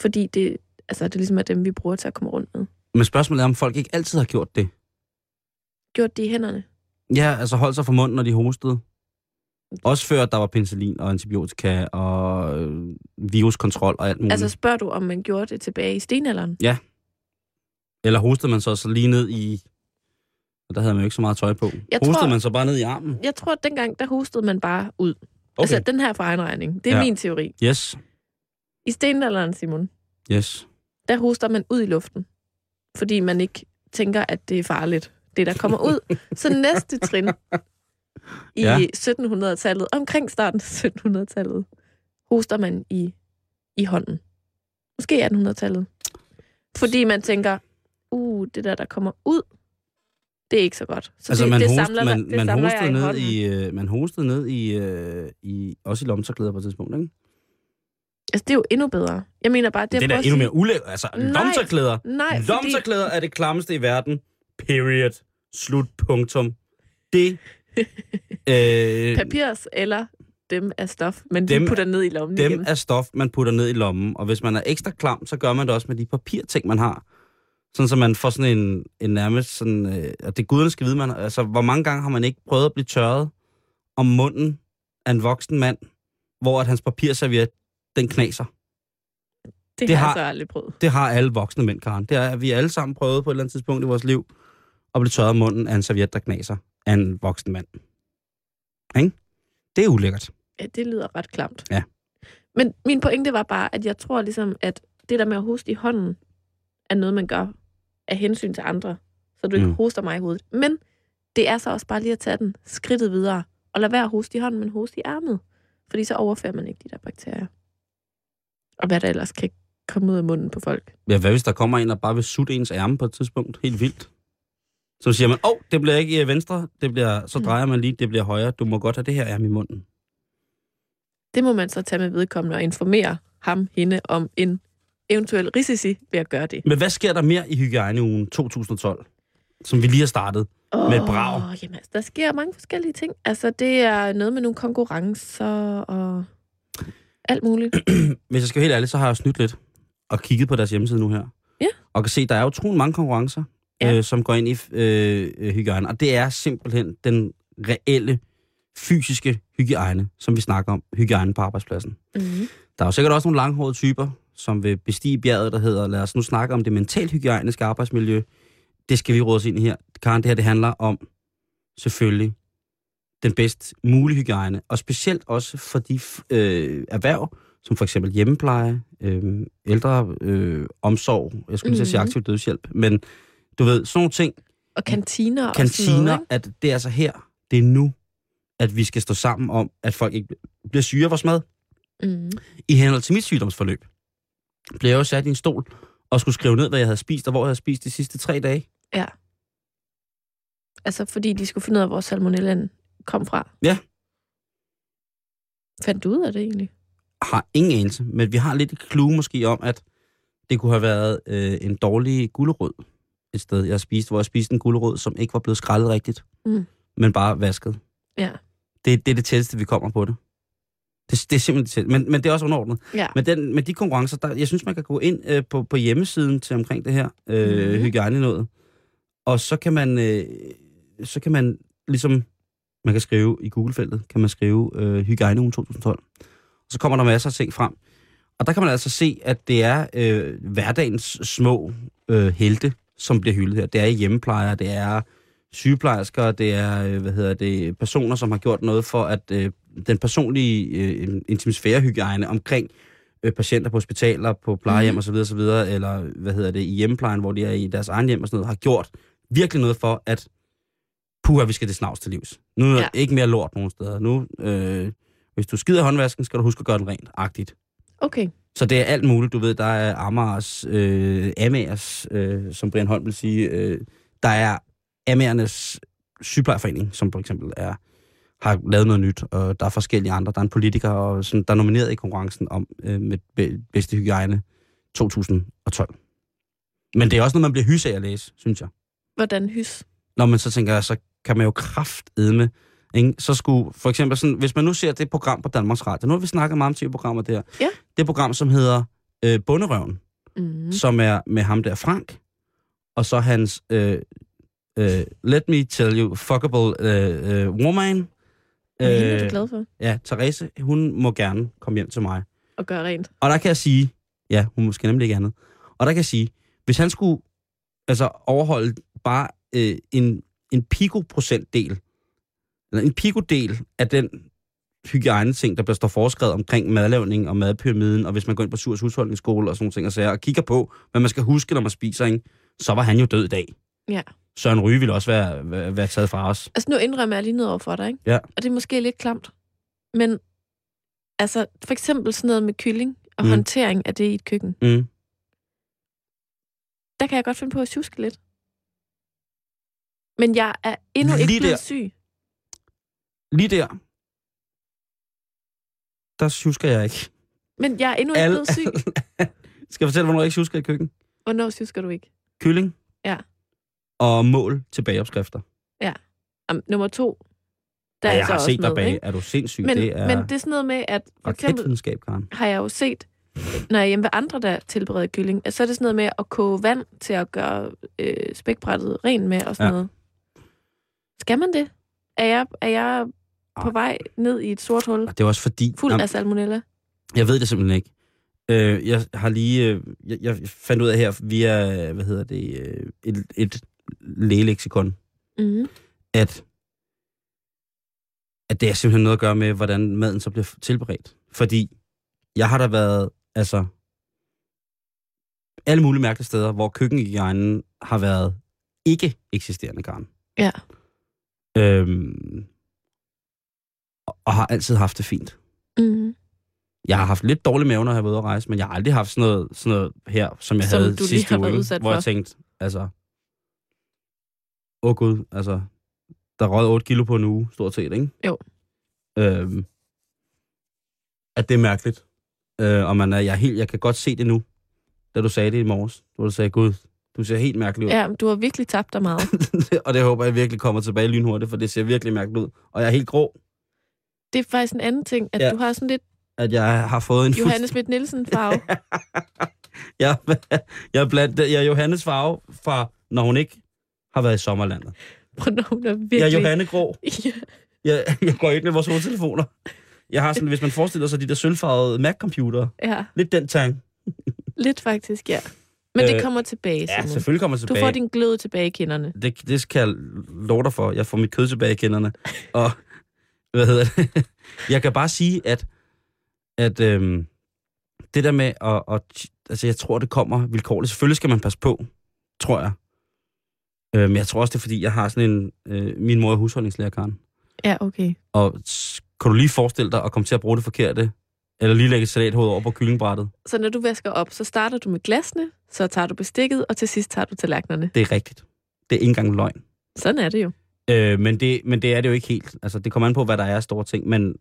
C: Fordi det, altså, det ligesom er dem, vi bruger til at komme rundt med.
B: Men spørgsmålet er, om folk ikke altid har gjort det.
C: Gjort det i hænderne.
B: Ja, altså holdt sig for munden, når de hostede. Også før der var penicillin og antibiotika og øh, viruskontrol og alt muligt.
C: Altså spørger du, om man gjorde det tilbage i stenalderen?
B: Eller hostede man så, så lige ned i... Og der havde man jo ikke så meget tøj på.
C: Jeg
B: hostede
C: tror-
B: man så bare ned i armen?
C: Jeg tror, at dengang, der hostede man bare ud. Okay. Altså, den her for egen regning. Det er
B: Ja.
C: min teori.
B: Yes,
C: I stenalderen, Simon,
B: yes.
C: der hoster man ud i luften. Fordi man ikke tænker, at det er farligt, det der kommer ud. Så næste trin i
B: ja.
C: 1700-tallet, omkring starten af 1700-tallet, hoster man i, i hånden. Måske 1800-tallet. Fordi man tænker, uh, det der, der kommer ud, det er ikke så godt. Så
B: altså
C: det,
B: man,
C: det
B: host,
C: samler,
B: man,
C: det
B: man hostede ned i, øh, man hostede ned i, øh, i også i lommetørklæder på et tidspunkt, ikke?
C: Altså, det er jo endnu bedre. Jeg mener bare, det,
B: er da
C: prøver
B: endnu mere ulækkert. Altså,
C: Nej.
B: lommetørklæder.
C: sige- Nej, fordi...
B: Lommetørklæder er det klammeste i verden. Period. Slut. Punktum. Det... øh,
C: Papirs eller dem er stof, men
B: Dem-
C: dem, putter ned i lommen
B: dem
C: igen.
B: er stof, man putter ned i lommen. Og hvis man er ekstra klam, så gør man det også med de papirting, man har. Sådan, så man får sådan en, en nærmest sådan... Øh, og det guderne skal vide, man... Altså, hvor mange gange har man ikke prøvet at blive tørret om munden af en voksen mand, hvor at hans papirserviet, den knaser.
C: Det,
B: det
C: har
B: har-
C: jeg så aldrig prøvet.
B: Det har alle voksne mænd, Karen. Det er, at vi alle sammen prøvet på et eller andet tidspunkt i vores liv at blive tørret om munden af en serviet, der knaser af en voksen mand. Ikke? Det er ulækkert.
C: Ja, det lyder ret klamt.
B: Ja.
C: Men min pointe var bare, at jeg tror ligesom, at det der med at hoste i hånden, er noget, man gør af hensyn til andre, så du ikke
B: Mm.
C: hoster mig i hovedet. Men det er så også bare lige at tage den skridtet videre, og lade være at hoste i hånden, men hoste i ærmet. Fordi så overfører man ikke de der bakterier. Og hvad der ellers kan komme ud af munden på folk.
B: Ja, hvad hvis der kommer en, der bare vil sutte ens ærme på et tidspunkt? Helt vildt. Så siger man, åh, oh, det bliver ikke i venstre, det bliver, så
C: Mm.
B: drejer man lige, det bliver højre. Du må godt have det her ærme i munden.
C: Det må man så tage med vedkommende og informere ham, hende om en eventuel risici ved at gøre det.
B: Men hvad sker der mere i hygiejneugen 2012, som vi lige har startet? Med et brag.
C: Åh, Jamen, altså, der sker mange forskellige ting. Altså, det er noget med nogle konkurrencer og alt muligt.
B: Hvis jeg skal være helt ærlig, så har jeg snydt lidt og kigget på deres hjemmeside nu her.
C: Ja.
B: Og kan se, der er utrolig mange konkurrencer,
C: Ja.
B: øh, som går ind i øh, øh, hygiejne. Og det er simpelthen den reelle fysiske hygiejne, som vi snakker om. Hygiejne på arbejdspladsen.
C: Mm-hmm.
B: Der er jo sikkert også nogle langhårede typer, som vil bestige bjerget, der hedder, lad os nu snakke om det mentalt hygiejniske arbejdsmiljø. Det skal vi råde os ind i her. Karen, det her det handler om selvfølgelig den bedst mulige hygiejne, og specielt også for de øh, erhverv, som for eksempel hjemmepleje, øh, ældre øh, omsorg, jeg skulle lige mm. sige
C: Mhm.
B: aktiv dødshjælp, men du ved, sådan nogle ting,
C: Og kantiner og
B: kantiner,
C: noget,
B: at det er altså her, det er nu, at vi skal stå sammen om, at folk ikke bliver syge af vores mad.
C: Mm.
B: I henhold til mit sygdomsforløb, blev jeg jo sat i en stol og skulle skrive ned, hvad jeg havde spist, og hvor jeg havde spist de sidste tre dage.
C: Ja. Altså, fordi de skulle finde ud af, hvor salmonellaen kom fra.
B: Ja.
C: Fandt du ud af det egentlig?
B: Har ingen anelse, men vi har lidt et clue måske om, at det kunne have været øh, en dårlig gulerod et sted, jeg har spist, hvor jeg spiste en gulerod, som ikke var blevet skrællet rigtigt,
C: Mm.
B: men bare vasket.
C: Ja.
B: Det, det er det tætteste, vi kommer på det. Det, det er simpelthen. Men, men det er også underordnet.
C: Ja.
B: Men den, med de konkurrencer, der, jeg synes, man kan gå ind øh, på, på hjemmesiden til omkring det her øh,
C: Mhm.
B: mm. hygiejnenået. Og så kan man, øh, så kan man ligesom, man kan skrive i Google-feltet, kan man skrive øh, hygiejneugen 2012. Og så kommer der masser af ting frem. Og der kan man altså se, at det er øh, hverdagens små øh, helte, som bliver hyldet her. Det er hjemmeplejere, det er sygeplejersker, det er øh, hvad hedder det, personer, som har gjort noget for, at øh, den personlige øh, intimisfærehygiejne omkring øh, patienter på hospitaler, på plejehjem
C: Mhm.
B: osv., osv., eller hvad hedder det, i hjemmeplejen, hvor de er i deres egen hjem og sådan noget, har gjort virkelig noget for, at puha, vi skal det snavs til livs. Nu er
C: Ja.
B: ikke mere lort nogen steder. Nu, øh, hvis du skider håndvasken, skal du huske at gøre den rent, agtigt.
C: Okay.
B: Så det er alt muligt. Du ved, der er Amars, øh, Amers, øh, som Brian Holm vil sige. Øh, der er Amernes sygeplejerforening, som for eksempel er, har lavet noget nyt, og der er forskellige andre. Der er en politiker, og sådan, der er nomineret i konkurrencen om øh, med be- bedste hygiejne 2012. Men det er også noget, man bliver hys af at læse, synes jeg.
C: Hvordan hys?
B: Når man så tænker, så kan man jo kraftedme, ikke? så skulle for eksempel sådan, hvis man nu ser det program på Danmarks Radio, nu har vi snakket meget om tv-programmer der,
C: Ja.
B: det program, som hedder øh, Bunderøven, mm. som er med ham der Frank, og så hans øh, øh, Let Me Tell You Fuckable øh, øh, Woman.
C: Øh, hende er du glad for
B: ja, Therese, hun må gerne komme hjem til mig.
C: at gøre rent.
B: Og der kan jeg sige, ja, hun måske nemlig ikke andet. Og der kan jeg sige, hvis han skulle altså overholde bare øh, en, en pico-procentdel, eller en pico-del af den hygiejne-ting, der bliver står foreskrevet omkring madlavning og madpyramiden, og hvis man går ind på Surs husholdningsskole og sådan nogle ting og sager, og kigger på, hvad man skal huske, når man spiser, ikke? så var han jo død i dag.
C: Ja.
B: Søren Ryge ville også være, være, være taget fra os.
C: Altså, nu indrømmer jeg lige noget over for dig, ikke?
B: Ja.
C: Og det er måske lidt klamt. Men altså, for eksempel sådan noget med kylling og
B: Mm.
C: håndtering af det i et køkken.
B: Mm.
C: Der kan jeg godt finde på at tjuske lidt. Men jeg er endnu ikke
B: Lige
C: blevet
B: der.
C: syg.
B: Lige der, der sjusker jeg ikke.
C: Men jeg er endnu ikke
B: Al-
C: blevet syg.
B: Skal jeg fortælle, hvornår jeg ikke sjusker i køkken?
C: Hvornår tjusker du ikke?
B: Kylling.
C: Ja.
B: Og mål til bageopskrifter.
C: Um, nummer to, der
B: ja,
C: er
B: jeg
C: så
B: har set dig
C: ikke?
B: Er du sindssyg?
C: Men,
B: det er
C: men det er sådan noget med, at for eksempel
B: Karen.
C: har jeg jo set, når jeg er hjemme ved andre, der tilbereder kylling, at så er det sådan noget med at koge vand til at gøre øh, spækbrættet ren med og sådan
B: Ja.
C: noget. Skal man det? Er jeg, er jeg på
B: Ej.
C: vej ned i et sort hul,
B: det er også fordi...
C: fuld
B: Jamen,
C: af salmonella?
B: Jeg ved det simpelthen ikke. Øh, jeg har lige... Øh, jeg, jeg fandt ud af her via, hvad hedder det, øh, et, et lægeleksikon,
C: Mm.
B: at, at det er simpelthen noget at gøre med, hvordan maden så bliver tilberedt. Fordi jeg har der været, altså, alle mulige mærkelige steder, hvor køkkenhygiejnen har været ikke eksisterende garn.
C: Ja.
B: Øhm, og- har altid haft det fint.
C: Mm.
B: Jeg har haft lidt dårlig mave, når jeg har været ude at rejse, men jeg har aldrig haft sådan noget, sådan noget her, som jeg
C: Som
B: havde sidste
C: har
B: uge, hvor jeg tænkte, altså, åh gud, altså, der røg 8 kilo på en uge, stort set, ikke?
C: Jo.
B: Øhm, at det er mærkeligt. Øh, og man er, jeg, er helt, jeg kan godt se det nu, da du sagde det i morges. Du sagde, gud, du ser helt mærkelig ud.
C: Ja, du har virkelig tabt dig meget.
B: og det håber jeg virkelig kommer tilbage lynhurtigt, for det ser virkelig mærkeligt ud. Og jeg er helt grå,
C: Det er faktisk en anden ting, at
B: Ja.
C: ja. du har sådan lidt
B: at jeg har fået en
C: Johannes Schmidt Nielsen farve.
B: jeg, jeg, er blandt, jeg er Johannes farve fra, når hun ikke har været i sommerlandet.
C: Hvornår hun er virkelig...
B: Jeg er Johanne Grå.
C: Ja.
B: Jeg, jeg går ikke med vores hovedtelefoner. Jeg har sådan, hvis man forestiller sig de der sølvfarvede Mac-computere,
C: ja.
B: lidt den tang.
C: Lidt faktisk, ja. Men det
B: Øh,
C: kommer tilbage,
B: Ja,
C: Simon.
B: selvfølgelig kommer
C: Du
B: tilbage.
C: får din glød tilbage i kinderne.
B: det, det skal jeg love dig for. Jeg får mit kød tilbage i kinderne. Og, hvad hedder det? Jeg kan bare sige, at, at øhm, det der med at, at... Altså, jeg tror, det kommer vilkårligt. Selvfølgelig skal man passe på, tror jeg. Øh, men jeg tror også, det er, fordi jeg har sådan en... Øh, min mor er husholdningslærer, Karen.
C: Ja, okay.
B: Og kan du lige forestille dig at komme til at bruge det forkerte? Eller lige lægge salathoved over på kyllingebrættet?
C: Så når du vasker op, så starter du med glasene, så tager du bestikket, og til sidst tager du tallerkenerne.
B: Det er rigtigt. Det er ikke engang løgn.
C: Sådan er det jo.
B: Øh, men, det, men det er det jo ikke helt. Altså, det kommer an på, hvad der er store ting. Men,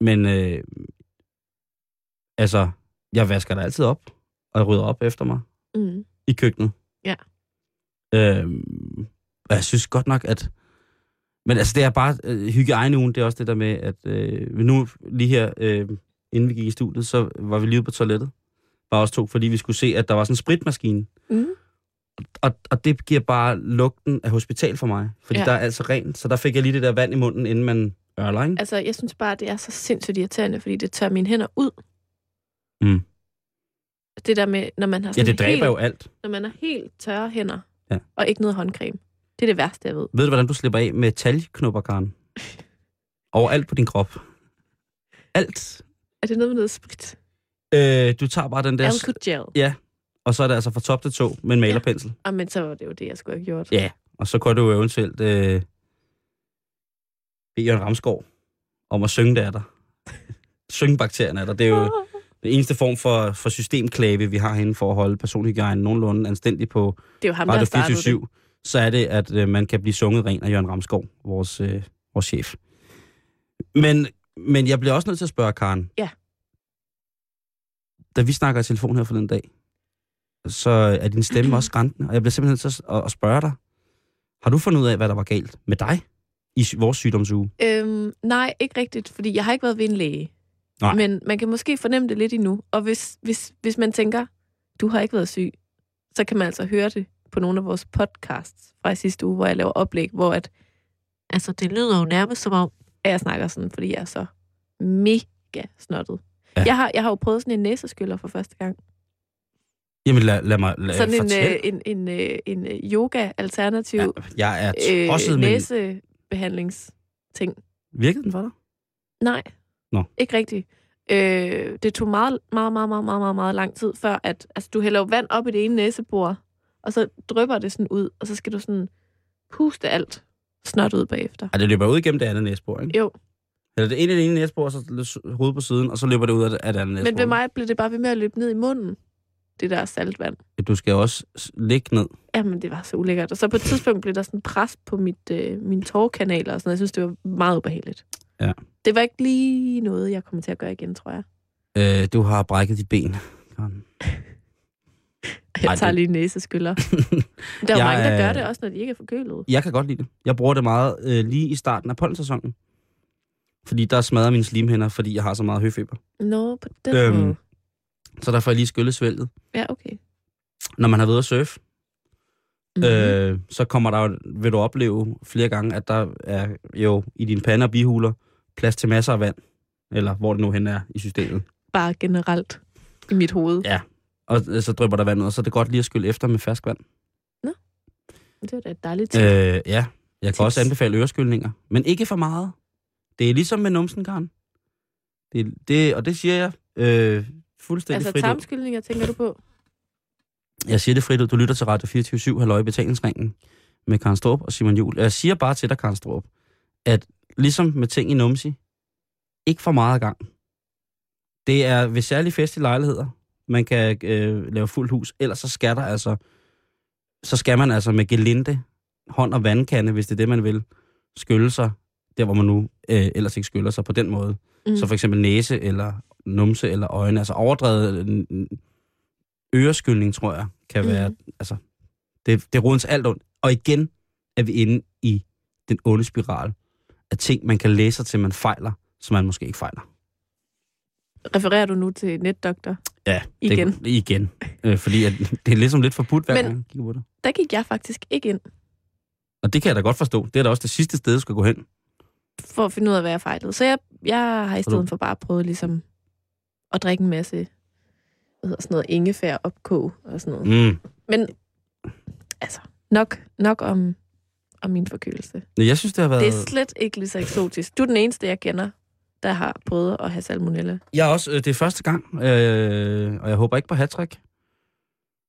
B: men øh, altså, jeg vasker da altid op, og jeg rydder op efter mig
C: Mm.
B: i køkkenet.
C: Ja.
B: Øh, og jeg synes godt nok, at... Men altså, det er bare øh, hygiejneugen, det er også det der med, at øh, nu lige her, øh, inden vi gik i studiet, så var vi lige ude på toilettet. Bare os to, fordi vi skulle se, at der var sådan en spritmaskine.
C: Mm.
B: Og, og det giver bare lugten af hospital for mig. Fordi ja.
C: Ja.
B: der er altså rent, så der fik jeg lige det der vand i munden, inden man ørler, ikke?
C: Altså, jeg synes bare, det er så sindssygt irriterende, fordi det tør mine hænder ud.
B: Mm.
C: Det der med, når man har
B: Ja,
C: sådan
B: det dræber
C: helt,
B: jo alt.
C: når man har helt tørre hænder,
B: Ja.
C: og ikke noget håndcreme. Det er det værste, jeg ved.
B: Ved du, hvordan du slipper af med talgknopper, Karen? Overalt på din krop. Alt.
C: Er det noget med noget sprit?
B: Øh, du tager bare den der...
C: Alcohol gel.
B: Ja, og så er det altså fra top til tå med en malerpensel.
C: Ah, men så var det jo det, jeg skulle have gjort.
B: Ja, og så kunne du jo eventuelt øh, bede Jørgen Ramskov om at synge der. der. synge bakterierne er der. Det er jo den eneste form for, for systemklave, vi har herinde for at holde personhygiejnen nogenlunde anstændig på
C: Det er jo ham,
B: Radio
C: startede det.
B: 24 så er det, at øh, man kan blive sunget ren af Jørgen Ramskov, vores, øh, vores chef. Men, men jeg bliver også nødt til at spørge Karen.
C: Ja.
B: Da vi snakker i telefon her for den dag, så er din stemme også skræntende, og jeg bliver simpelthen nødt til at, at spørge dig. Har du fundet ud af, hvad der var galt med dig i vores sygdomsuge?
C: Øhm, nej, ikke rigtigt, fordi jeg har ikke været ved en læge.
B: Nej.
C: Men man kan måske fornemme det lidt endnu. Og hvis, hvis, hvis man tænker, du har ikke været syg, så kan man altså høre det på nogle af vores podcasts fra sidste uge, hvor jeg laver oplæg, hvor at, altså det lyder jo nærmest som om, at jeg snakker sådan, fordi jeg er så mega snottet.
B: Ja.
C: Jeg, har, jeg har jo prøvet sådan en næseskyller for første gang.
B: Jamen lad, lad mig lad,
C: sådan en,
B: fortæl.
C: øh, en, en, øh, en øh, yoga-alternativ
B: ja, jeg er
C: øh,
B: tosset, men
C: næsebehandlingsting.
B: virkede den for dig?
C: Nej.
B: Nå.
C: Ikke rigtigt. Øh, det tog meget, meget, meget, meget, meget, meget, meget lang tid, før at altså, du hælder vand op i det ene næsebor, og så drypper det sådan ud, og så skal du sådan puste alt snot ud bagefter.
B: Ja, det løber ud igennem det andet næsebor, ikke?
C: Jo,
B: Eller det ene i det ene næsebor, og så hovedet på siden, og så løber det ud af det, af det andet næsebor.
C: men ved mig blev det bare ved med at løbe ned i munden, det der saltvand.
B: Du skal også ligge ned.
C: Jamen, det var så ulækkert. Og så på et tidspunkt blev der sådan pres på mit, øh, mine tårkanaler og sådan noget. Jeg synes, det var meget ubehageligt.
B: Ja.
C: Det var ikke lige noget, jeg kommer til at gøre igen, tror jeg.
B: Øh, du har brækket dit ben. Karen.
C: Jeg
B: Ej,
C: tager
B: det-
C: lige næseskyller. Der er
B: Jeg
C: mange, der gør det også, når de ikke er forkølet.
B: Jeg kan godt lide det. Jeg bruger det meget øh, lige i starten af pollensæsonen. Fordi der smadrer mine slimhinder, fordi jeg har så meget høfeber.
C: Nå, på den
B: Øhm,
C: måde.
B: Så der får jeg lige skyllesvælget.
C: Ja, okay.
B: Når man har været at surfe,
C: Mm-hmm.
B: øh, så kommer der vil du opleve flere gange, at der er jo i dine pander og bihuler plads til masser af vand. Eller hvor det nu hen er i systemet.
C: Bare generelt i mit hoved.
B: Ja. Og øh, så drypper der vand ud, og så er det godt lige at skylle efter med fersk vand.
C: Det var da et dejligt ting.
B: Øh, ja, jeg kan
C: Tips.
B: også anbefale øreskyldninger. Men ikke for meget. Det er ligesom med numsen, Karen. Det, det, og det siger jeg øh, fuldstændig
C: altså
B: frit ud.
C: tarmskyldninger, tænker du på?
B: Jeg siger det frit ud. Du lytter til Radio 24 Halløj i betalingsringen med Karen Strup og Simon Jul. Jeg siger bare til dig, Karen Strup, at ligesom med ting i numsi, ikke for meget gang. Det er ved særlige festlige lejligheder, man kan øh, lave fuld hus. Ellers så skal der altså, så skal man altså med gelinde, hånd og vandkande, hvis det er det, man vil, skylle sig, der hvor man nu øh, ellers ikke skyller sig på den måde.
C: Mm.
B: Mm. Så for eksempel næse eller numse eller øjne. Altså overdrevet øh, øreskyldning, tror jeg, kan
C: Mhm.
B: være... Altså, det, det rodens alt ondt. Og igen er vi inde i den onde spiral af ting, man kan læse sig til, man fejler, som man måske ikke fejler.
C: Refererer du nu til netdoktor?
B: Ja,
C: Igen.
B: Det, igen. Øh, fordi at, det er ligesom lidt forbudt, hver
C: Men-
B: gang jeg kigger på det.
C: Der gik jeg faktisk ikke ind
B: Og det kan jeg da godt forstå. Det er da også det sidste sted, du skal gå hen.
C: for at finde ud af, hvad jeg fejlede. Så jeg, jeg har i stedet for bare prøvet ligesom at drikke en masse hedder sådan noget, ingefær opkog og sådan noget.
B: Mm.
C: Men altså, nok, nok om, om min forkølelse.
B: Jeg synes, det har været...
C: Det er slet ikke lige så eksotisk. Du er den eneste, jeg kender, der har prøvet at have salmonella.
B: Jeg også, øh, det er første gang, øh, og jeg håber ikke på hattrick.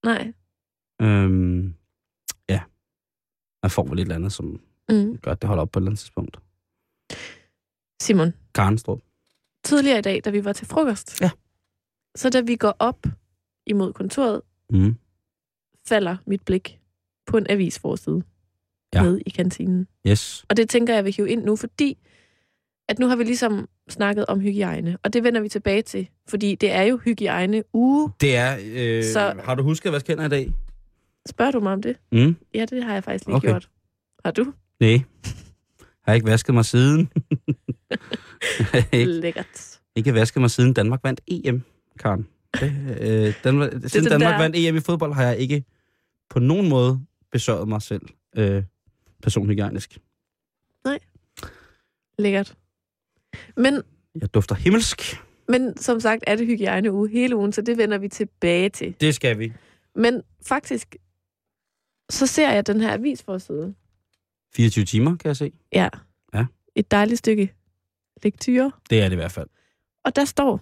C: Nej.
B: Øhm, ja. Man får vel et eller andet, som
C: Mm.
B: gør, at det holder op på et eller andet tidspunkt.
C: Simon,
B: Karenstrup.
C: tidligere i dag, da vi var til frokost,
B: Ja.
C: Så da vi går op imod kontoret,
B: Mm.
C: falder mit blik på en avisforside
B: Ja.
C: nede i kantinen.
B: Yes.
C: Og det tænker jeg, jeg vil hive ind nu, fordi at nu har vi ligesom snakket om hygiejne, og det vender vi tilbage til, fordi det er jo hygiejne uge.
B: Det er... Øh,
C: Så-.
B: Har du husket at vaske hænder i dag?
C: Spørger du mig om det?
B: Mm.
C: Ja, det har jeg faktisk lige
B: Okay.
C: gjort. Har du?
B: Nej. Jeg har ikke vasket mig siden. ikke,
C: Lækkert.
B: ikke vasket mig siden Danmark vandt EM, Karen. Det, øh, Danmark, siden
C: den
B: Danmark
C: der-
B: vandt EM i fodbold, har jeg ikke på nogen måde besøget mig selv øh, personhygiejnisk.
C: Lækkert. Men,
B: Jeg dufter himmelsk.
C: men som sagt er det hygiejne uge hele ugen, så det vender vi tilbage til.
B: Det skal vi.
C: Men faktisk, så ser jeg den her avisforside.
B: 24 timer, kan jeg se.
C: Ja.
B: Ja.
C: Et dejligt stykke lektyre.
B: Det er det i hvert fald.
C: Og der står,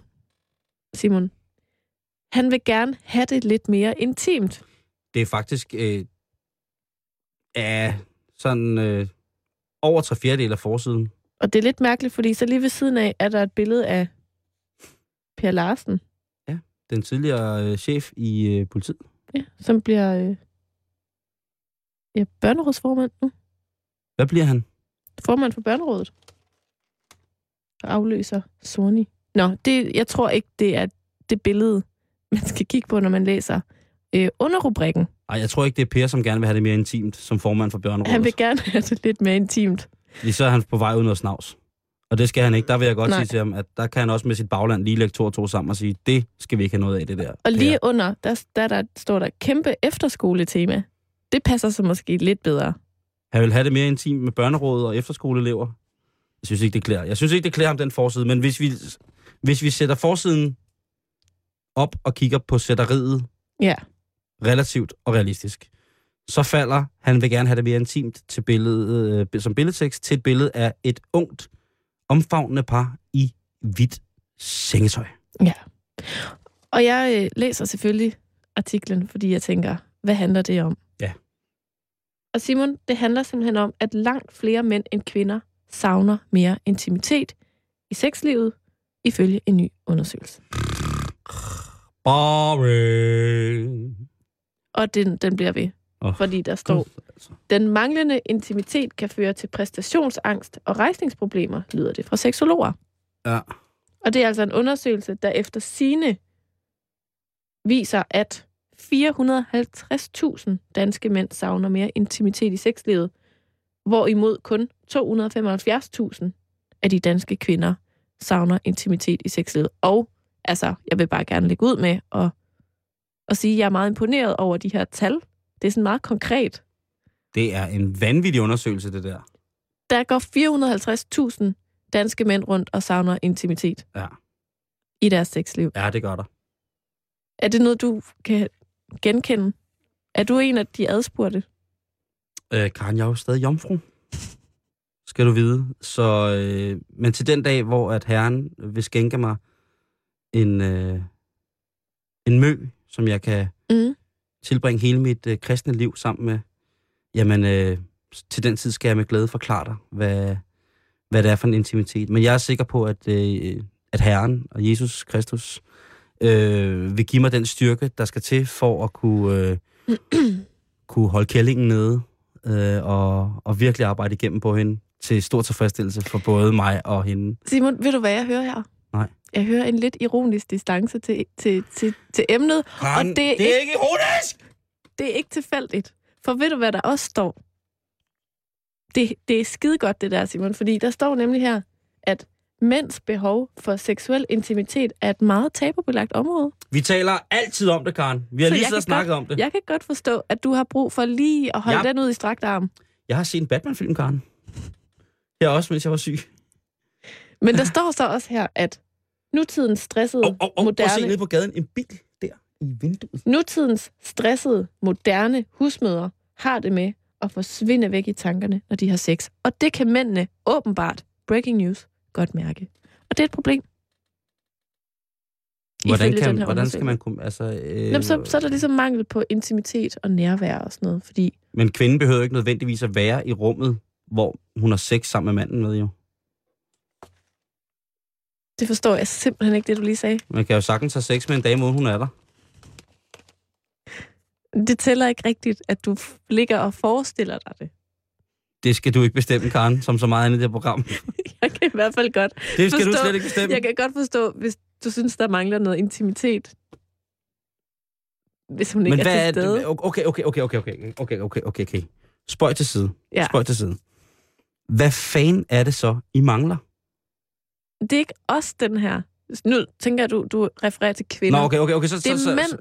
C: Simon, han vil gerne have det lidt mere intimt.
B: Det er faktisk øh, ja, sådan øh, over tre fjerdedel af forsiden.
C: Og det er lidt mærkeligt, fordi så lige ved siden af er der et billede af Per Larsen,
B: Den tidligere øh, chef i øh, politiet.
C: ja, som bliver øh, ja, børnerådsformand nu.
B: Hvad bliver han?
C: Formand for børnerådet. Og afløser Sony. Nå, det, jeg tror ikke, det er det billede, man skal kigge på, når man læser øh, underrubrikken.
B: Ej, jeg tror ikke, det er Per, som gerne vil have det mere intimt som formand for Børnerådet.
C: Han vil gerne have det lidt mere intimt.
B: Lige så er han på vej ud noget snavs. Og det skal han ikke. Der vil jeg godt
C: Nej.
B: Nej. sige til ham, at der kan han også med sit bagland lige lægge to og to sammen og sige, det skal vi ikke have noget af, det der.
C: Og lige
B: Per.
C: under, der, der, der står der kæmpe efterskoletema. Det passer så måske lidt bedre.
B: Han vil have det mere intimt med børnerådet og efterskoleelever. Jeg synes ikke, det klæder. Jeg synes ikke, det klæder ham den forside, men hvis vi, hvis vi sætter forsiden op og kigger på sætteriet
C: Ja.
B: relativt og realistisk, så falder, han vil gerne have det mere intimt til billedet, øh, som billedtekst, til et billede af et ungt, omfavnende par i hvidt sengetøj.
C: Og jeg øh, læser selvfølgelig artiklen, fordi jeg tænker, hvad handler det om?
B: Ja.
C: Og Simon, det handler simpelthen om, at langt flere mænd end kvinder savner mere intimitet i sexlivet, ifølge en ny undersøgelse.
B: Boring.
C: Og den, den bliver ved,
B: Oh,
C: fordi der står, den manglende intimitet kan føre til præstationsangst og rejsningsproblemer, lyder det fra seksologer.
B: Ja.
C: Og det er altså en undersøgelse, der efter sine viser, at 450.000 danske mænd savner mere intimitet i sexlivet, hvorimod kun 275.000 af de danske kvinder savner intimitet i sexlivet. Og altså, jeg vil bare gerne lægge ud med at, at sige, at jeg er meget imponeret over de her tal. Det er sådan meget konkret.
B: Det er en vanvittig undersøgelse, det der.
C: Der går 450.000 danske mænd rundt og savner intimitet
B: Ja,
C: i deres sexliv.
B: ja det gør der.
C: Er det noget, du kan genkende? Er du en af de adspurgte?
B: Øh, Karen, jeg er jo stadig jomfru. Skal du vide. Så, øh, men til den dag, hvor at herren vil skænke mig en, øh, en mø, som jeg kan
C: Mm.
B: tilbringe hele mit øh, kristne liv sammen med, jamen øh, til den tid skal jeg med glæde forklare dig, hvad, hvad det er for en intimitet. Men jeg er sikker på, at, øh, at Herren og Jesus Kristus øh, vil give mig den styrke, der skal til for at kunne, øh, kunne holde kællingen nede øh, og, og virkelig arbejde igennem på hende til stor tilfredsstillelse for både mig og hende.
C: Simon, ved du, hvad jeg hører her?
B: Nej.
C: Jeg hører en lidt ironisk distance til, til, til, til emnet,
B: Karen,
C: og det er,
B: det er
C: ikke,
B: ikke ironisk!
C: det er ikke tilfældigt. For ved du, hvad der også står? Det, det er skide godt, det der, Simon, fordi der står nemlig her, at mænds behov for seksuel intimitet er et meget tabubelagt område.
B: Vi taler altid om det, Karen. Vi har
C: Så
B: lige siddet og snakket om det.
C: Jeg kan godt forstå, at du har brug for lige at holde
B: Ja.
C: den ud i strakt arm.
B: Jeg har set en Batman-film, Karen. Jeg også, mens jeg var syg.
C: Men der står så også her, at nutidens stressede,
B: Og, og, og prøv at se
C: moderne...
B: nede på gaden. En bil der. i vinduet.
C: Nutidens stressede, moderne husmødre har det med at forsvinde væk i tankerne, når de har sex. Og det kan mændene åbenbart, breaking news, godt mærke. Og det er et problem.
B: Hvordan, kan, hvordan skal man kunne... Altså, øh,
C: Jamen, så, så er der ligesom mangel på intimitet og nærvær og sådan noget, fordi
B: Men kvinden behøver ikke nødvendigvis at være i rummet, hvor hun har sex sammen med manden med, jo.
C: det forstår jeg simpelthen ikke, det du lige sagde.
B: Man kan jo sagtens have sex med en dame, uden hun er der.
C: Det tæller ikke rigtigt, at du ligger og forestiller dig det.
B: Det skal du ikke bestemme, Karen, som så meget andet i det her program.
C: Jeg kan i hvert fald godt
B: Det skal du
C: Forstå-
B: slet ikke bestemme.
C: Jeg kan godt forstå, hvis du synes, der mangler noget intimitet. Hvis hun ikke
B: Men
C: er til
B: er
C: stede.
B: det? Okay, okay, okay, okay, okay, okay, okay, okay, okay. Spøj til side.
C: Ja.
B: Spøj til side. Hvad fanden er det så, I mangler?
C: Det er ikke os, den her. Nu tænker jeg, du, du refererer til kvinder.
B: Nå, okay, okay, okay. Så,
C: Det
B: så,
C: er
B: så,
C: mænd.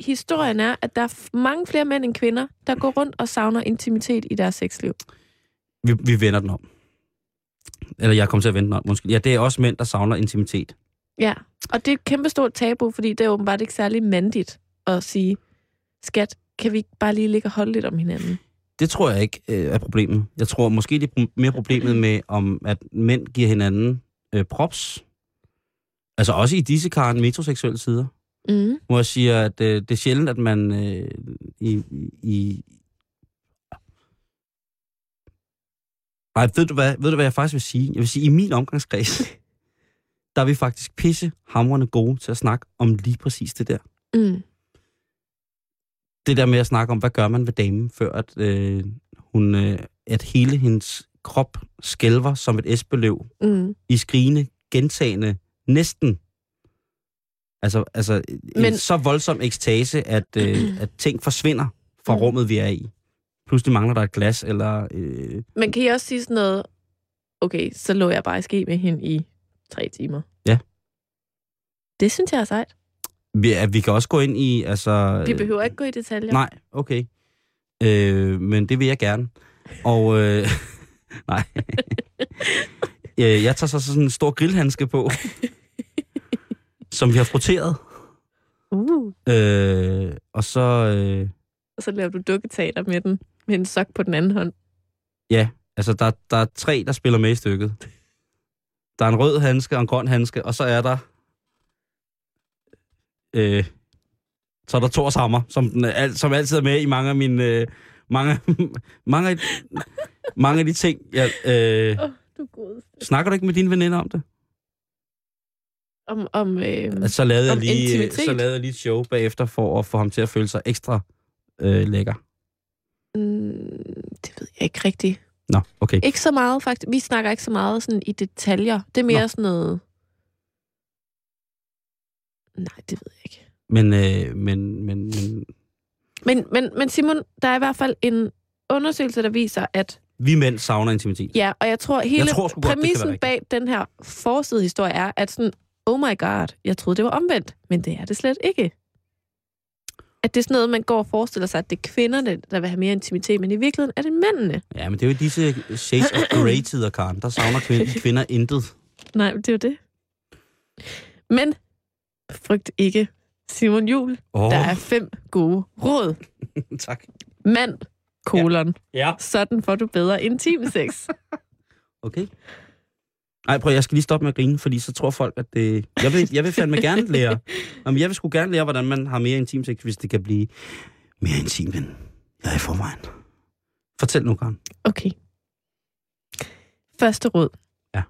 C: Historien er, at der er mange flere mænd end kvinder, der går rundt og savner intimitet i deres sexliv.
B: Vi, vi vender den om. Eller jeg kommer til at vende den om, måske. Ja, det er også mænd, der savner intimitet.
C: Ja, og det er et kæmpestort tabu, fordi det er åbenbart ikke særlig mandigt at sige, skat, kan vi ikke bare lige ligge og holde lidt om hinanden?
B: Det tror jeg ikke øh, er problemet. Jeg tror måske, det er mere problemet med, om at mænd giver hinanden øh, props. Altså også i disse karen metroseksuelle sider.
C: Mm.
B: Hvor jeg siger, at øh, det er sjældent, at man øh, i, i... Nej, ved du, hvad, ved du, hvad jeg faktisk vil sige? Jeg vil sige, i min omgangskreds, der er vi faktisk pisse hamrende gode til at snakke om lige præcis det der.
C: Mm.
B: Det der med at snakke om, hvad gør man ved damen, før at, øh, hun, øh, at hele hendes krop skælver som et esbeløv
C: Mm.
B: i skrigende, gentagende, næsten. Altså, altså Men...
C: Men-
B: en så voldsom ekstase, at, øh, at ting forsvinder fra
C: Mm.
B: rummet, vi er i. Pludselig mangler der et glas, eller... Øh,
C: Men kan I også sige sådan noget, okay, så lå jeg bare i ske med hende i tre timer?
B: Ja.
C: Det synes jeg er sejt.
B: vi, at vi kan også gå ind i... Altså,
C: Vi behøver ikke gå i detaljer.
B: Nej, okay. Øh, men det vil jeg gerne. Og... Øh, nej. Øh, jeg tager så sådan en stor grillhandske på, som vi har froteret.
C: Uh.
B: Øh, og så... Øh,
C: Og så laver du dukketeater med den, med en sok på den anden hånd.
B: Ja, altså der, der er tre, der spiller med i stykket. Der er en rød handske og en grøn handske, og så er der... Øh, så er der Thors hammer, som, den al- som altid er med i mange af mine... Øh, mange, mange, af, mange af de ting. Jeg, øh,
C: oh, du god.
B: snakker du ikke med dine veninder om det?
C: Om, om øh,
B: så lavede, jeg
C: Om
B: lige, øh,
C: intimitet?
B: så lavede jeg lige et show bagefter for at få ham til at føle sig ekstra øh, lækker.
C: Mm, det ved jeg ikke rigtigt.
B: Nå, okay.
C: Ikke så meget, faktisk. Vi snakker ikke så meget sådan i detaljer. Det er mere
B: Nå.
C: sådan noget... Nej, det ved jeg ikke.
B: Men, øh, men, men, men
C: Men, men, men Simon, der er i hvert fald en undersøgelse, der viser, at
B: vi mænd savner intimitet.
C: ja, og jeg tror, hele
B: Jeg tror godt,
C: præmissen bag den her forsidehistorie er, at sådan, oh my god, jeg troede, det var omvendt, men det er det slet ikke. At det er sådan noget, man går og forestiller sig, at det er kvinderne, der vil have mere intimitet, men i virkeligheden er det mændene.
B: Ja, men det er jo disse shades of grey-tider, Karen. Der savner kvinder, kvinder intet.
C: Nej, det er jo det. Men frygt ikke, Simon Jul.
B: Oh,
C: Der er fem gode råd.
B: tak.
C: Mand, kolon.
B: Ja.
C: Sådan får du bedre intimsex.
B: Okay. Nej, prøv, jeg skal lige stoppe med at grine, fordi så tror folk, at det... Jeg vil, jeg vil fandme gerne lære... Jamen, jeg vil sgu gerne lære, hvordan man har mere intim sex, hvis det kan blive mere intim, end jeg er i forvejen. Fortæl nu, Karen.
C: Okay. Første råd.
B: Ja.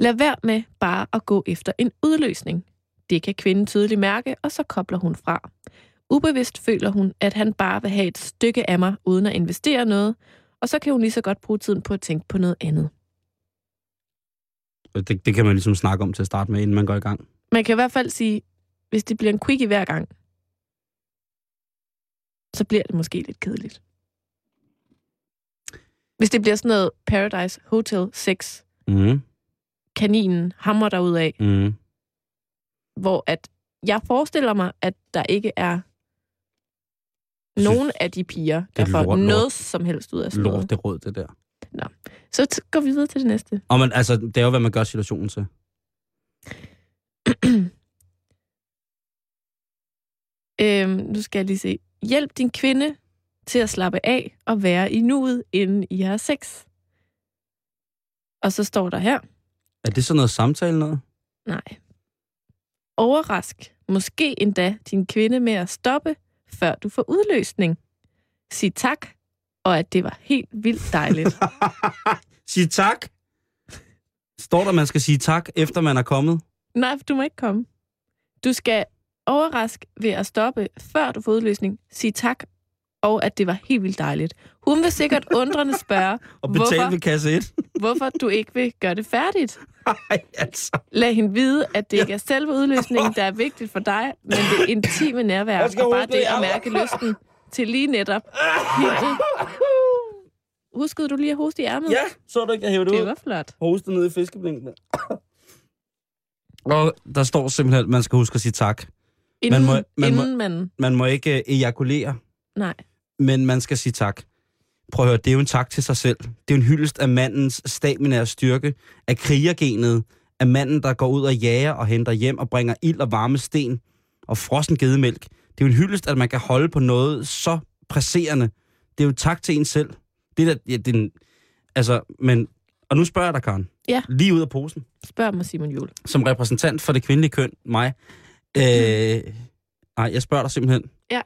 C: Lad være med bare at gå efter en udløsning. Det kan kvinden tydeligt mærke, og så kobler hun fra. Ubevidst føler hun, at han bare vil have et stykke af mig, uden at investere noget, og så kan hun lige så godt bruge tiden på at tænke på noget andet.
B: Det, det kan man ligesom snakke om til at starte med, inden man går i gang.
C: Man kan i hvert fald sige, hvis det bliver en quickie hver gang, så bliver det måske lidt kedeligt. Hvis det bliver sådan noget Paradise Hotel 6,
B: Mm.
C: kaninen hammer derud af,
B: Mm.
C: hvor at jeg forestiller mig, at der ikke er nogen af de piger, der
B: er
C: får
B: lort, lort.
C: noget som helst ud af sådan noget.
B: Lort, det råd, det der.
C: Så t- går vi videre til det næste.
B: Og man, altså, det er jo, hvad man gør situationen til.
C: Øhm, nu skal jeg lige se. Hjælp din kvinde til at slappe af og være i nuet, inden I har sex. Og så står der her,
B: Er det sådan noget samtale noget?
C: nej. Overrask, måske endda din kvinde med at stoppe, før du får udløsning. Sig tak, og at det var helt vildt dejligt.
B: Sig tak. Står der, man skal sige tak, efter man er kommet?
C: nej, du må ikke komme. Du skal overraske ved at stoppe, før du får udløsning. Sig tak, og at det var helt vildt dejligt. Hun vil sikkert undrende spørge,
B: Og betale
C: hvorfor,
B: ved kasse 1?
C: hvorfor du ikke vil gøre det færdigt.
B: Nej, altså.
C: Lad hende vide, at det ikke er selve udløsningen, der er vigtigt for dig, men det intime nærvær, og bare det at mærke lysten til lige netop hende. Huskede du lige at hoste i ærmet?
B: Ja, så du ikke, jeg hævde det
C: Det
B: ud.
C: var flot.
B: Hoste ned i fiskeblinken. Og der står simpelthen, at man skal huske at sige tak.
C: Inden,
B: må-
C: man,
B: man må-
C: inden man...
B: Man må ikke øh, ejakulere,
C: Nej.
B: men man skal sige tak. Prøv at høre, det er jo en tak til sig selv. Det er en hyldest af mandens stamina og styrke, af krigergenet, af manden, der går ud og jager og henter hjem og bringer ild og varme sten og frossen gedemælk. Det er jo en hyldest, at man kan holde på noget så presserende. Det er jo tak til en selv. Det er, da- ja, det er en, altså, men, og nu spørger jeg dig, Karen.
C: Ja.
B: Lige ud af posen.
C: Spørg mig, Simon Jul.
B: Som repræsentant for det kvindelige køn, mig. Øh, nej, jeg spørger dig simpelthen.
C: Ja.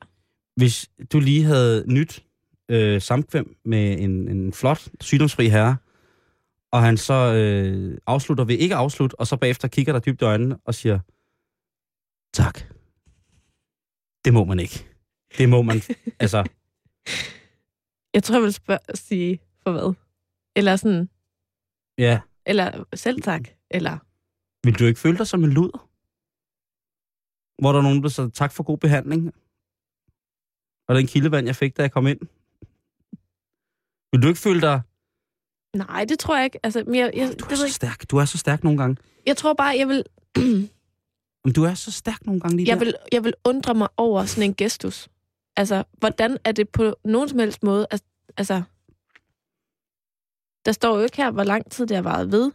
B: Hvis du lige havde nyt øh, samkvem med en, en flot, sygdomsfri herre, og han så øh, afslutter ved ikke afslut, og så bagefter kigger dig dybt i øjnene og siger, tak. Det må man ikke. Det må man, altså,
C: Jeg tror, jeg vil spørge, sige for hvad? Eller sådan,
B: ja.
C: eller selv tak, eller...
B: Vil du ikke føle dig som en luder? Hvor der er nogen, der sagde, tak for god behandling. Og den kildevand, jeg fik, da jeg kom ind. Vil du ikke føle dig...
C: Nej, det tror jeg ikke. Altså, men jeg, jeg,
B: Du er
C: ved
B: så
C: ikke.
B: stærk. Du er så stærk nogle gange.
C: jeg tror bare, jeg vil,
B: Men du er så stærk nogle gange lige
C: jeg
B: der.
C: vil, jeg vil undre mig over sådan en gestus. Altså, hvordan er det på nogen som helst måde? al- Altså, der står jo ikke her, hvor lang tid det har varet ved.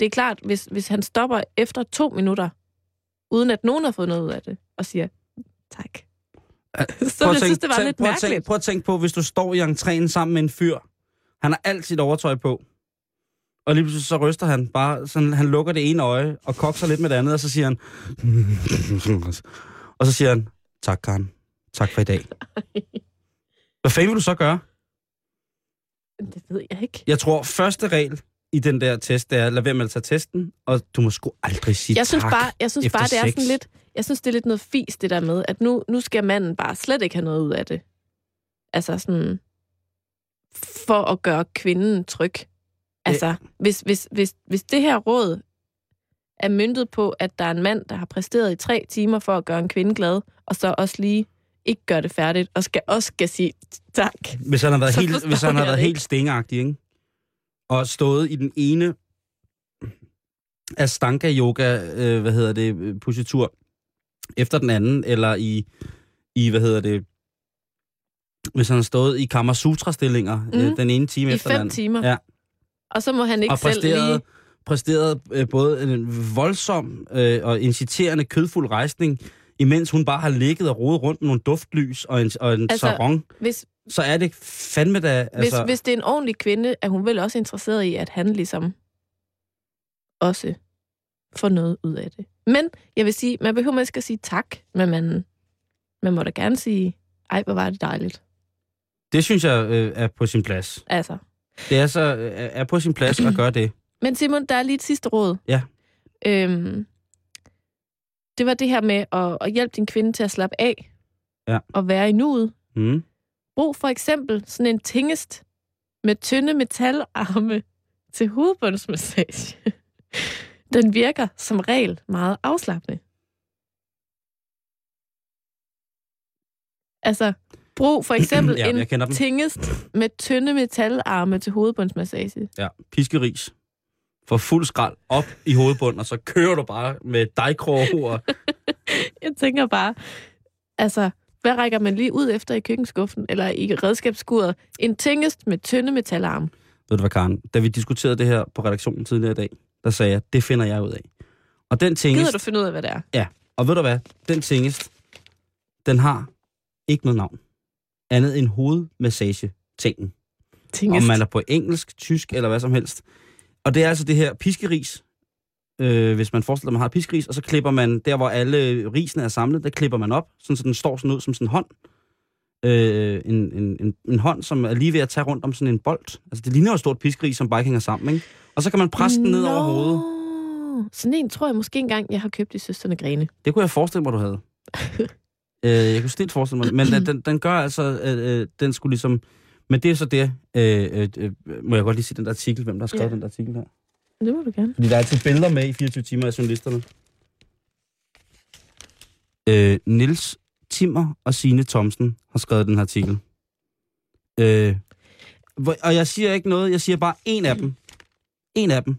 C: Det er klart, hvis, hvis han stopper efter to minutter, uden at nogen har fået noget ud af det, og siger tak. Så jeg synes, det var
B: tænk-
C: lidt
B: prøv
C: mærkeligt.
B: Prøv at tænke på, hvis du står i entréen sammen med en fyr. Han har alt sit overtøj på. Og lige pludselig så ryster han bare, sådan, han lukker det ene øje og kokser lidt med det andet, og så siger han... og så siger han, tak Karen, tak for i dag. Hvad fanden vil du så gøre?
C: Det ved jeg ikke.
B: Jeg tror, første regel i den der test, det er, lad være med at tage testen, og du må sgu aldrig sige
C: Jeg synes
B: tak.
C: bare, jeg synes bare det er
B: sex.
C: sådan lidt, jeg synes, det er lidt noget fis, det der med, at nu, nu skal manden bare slet ikke have noget ud af det. Altså sådan, for at gøre kvinden tryg. Altså, hvis, hvis, hvis, hvis det her råd er myndet på, at der er en mand, der har præsteret i tre timer for at gøre en kvinde glad, og så også lige ikke gøre det færdigt, og skal også skal sige tak.
B: Hvis han har været helt, hvis han har været
C: det
B: helt stingagtig, ikke? Og stået i den ene Astanga yoga, øh, hvad hedder det, øh, positur efter den anden, eller i, i hvad hedder det, hvis han har stået i Kama Sutra-stillinger mm. øh,
C: Mhm.
B: den ene time
C: I
B: efter den
C: fem
B: anden.
C: timer.
B: Ja.
C: Og så må han ikke
B: og
C: selv lige...
B: præsterede øh, både en voldsom øh, og inciterende kødfuld rejsning, imens hun bare har ligget og rodet rundt med nogle duftlys og en, og en
C: Altså,
B: altså, sarong,
C: Hvis,
B: så er det fandme da...
C: Altså... Hvis, hvis det er en ordentlig kvinde, er hun vel også interesseret i, at han ligesom også får noget ud af det. Men jeg vil sige, man behøver ikke at sige tak, men man, man må da gerne sige, ej, hvor var det dejligt.
B: Det synes jeg øh, er på sin plads.
C: Altså.
B: Det er så øh, er på sin plads at gøre det.
C: Men Simon, der er lige et sidste råd.
B: Ja.
C: Øhm, det var det her med at, at hjælpe din kvinde til at slappe af
B: Ja.
C: og være i nuet.
B: Mm.
C: Brug for eksempel sådan en tingest med tynde metalarme til hovedbundsmassage. Den virker som regel meget afslappende. Altså, brug for eksempel
B: Ja,
C: en tingest med tynde metalarme til hovedbundsmassage.
B: Ja, piskeris. For fuld skrald op i hovedbunden, og så kører du bare med dejkrog og...
C: Jeg tænker bare, altså, hvad rækker man lige ud efter i køkkenskuffen eller i redskabsskuret? En tingest med tynde metalarme.
B: Ved du hvad, Karen? Da vi diskuterede det her på redaktionen tidligere i dag, der sagde jeg, det finder jeg ud af. Og den
C: Gider
B: tingest...
C: du finde ud af, hvad det er?
B: Og ved du hvad? Den tingest, Den har ikke noget navn. Andet end hovedmassage-tingen. Om
C: Tingest.
B: man er på engelsk, tysk eller hvad som helst. Og det er altså det her piskeris. Øh, hvis man forestiller at man har piskeris, og så klipper man, der hvor alle risene er samlet, der klipper man op, sådan, så den står sådan ud som sådan en hånd. Øh, en, en, en, en hånd, som er lige ved at tage rundt om sådan en bold. Altså det ligner jo et stort piskeris, som bare ikke hænger sammen, ikke? Og så kan man presse den ned over hovedet.
C: Sådan en tror jeg måske engang, jeg har købt i Søsterne Grene.
B: Det kunne jeg forestille mig, du havde. øh, jeg kunne stilt forestille mig. Men den, den, den gør altså, øh, øh, den skulle ligesom... Men det er så det, øh, øh, øh, må jeg godt lige se den der artikel, hvem der har skrevet
C: Ja.
B: den der artikel her.
C: Det må du gerne.
B: Fordi der er altid billeder med i 24 timer af journalisterne. Øh, Nils Timmer og Sine Thomsen har skrevet den her artikel. Øh, og jeg siger ikke noget, jeg siger bare en af dem. En af dem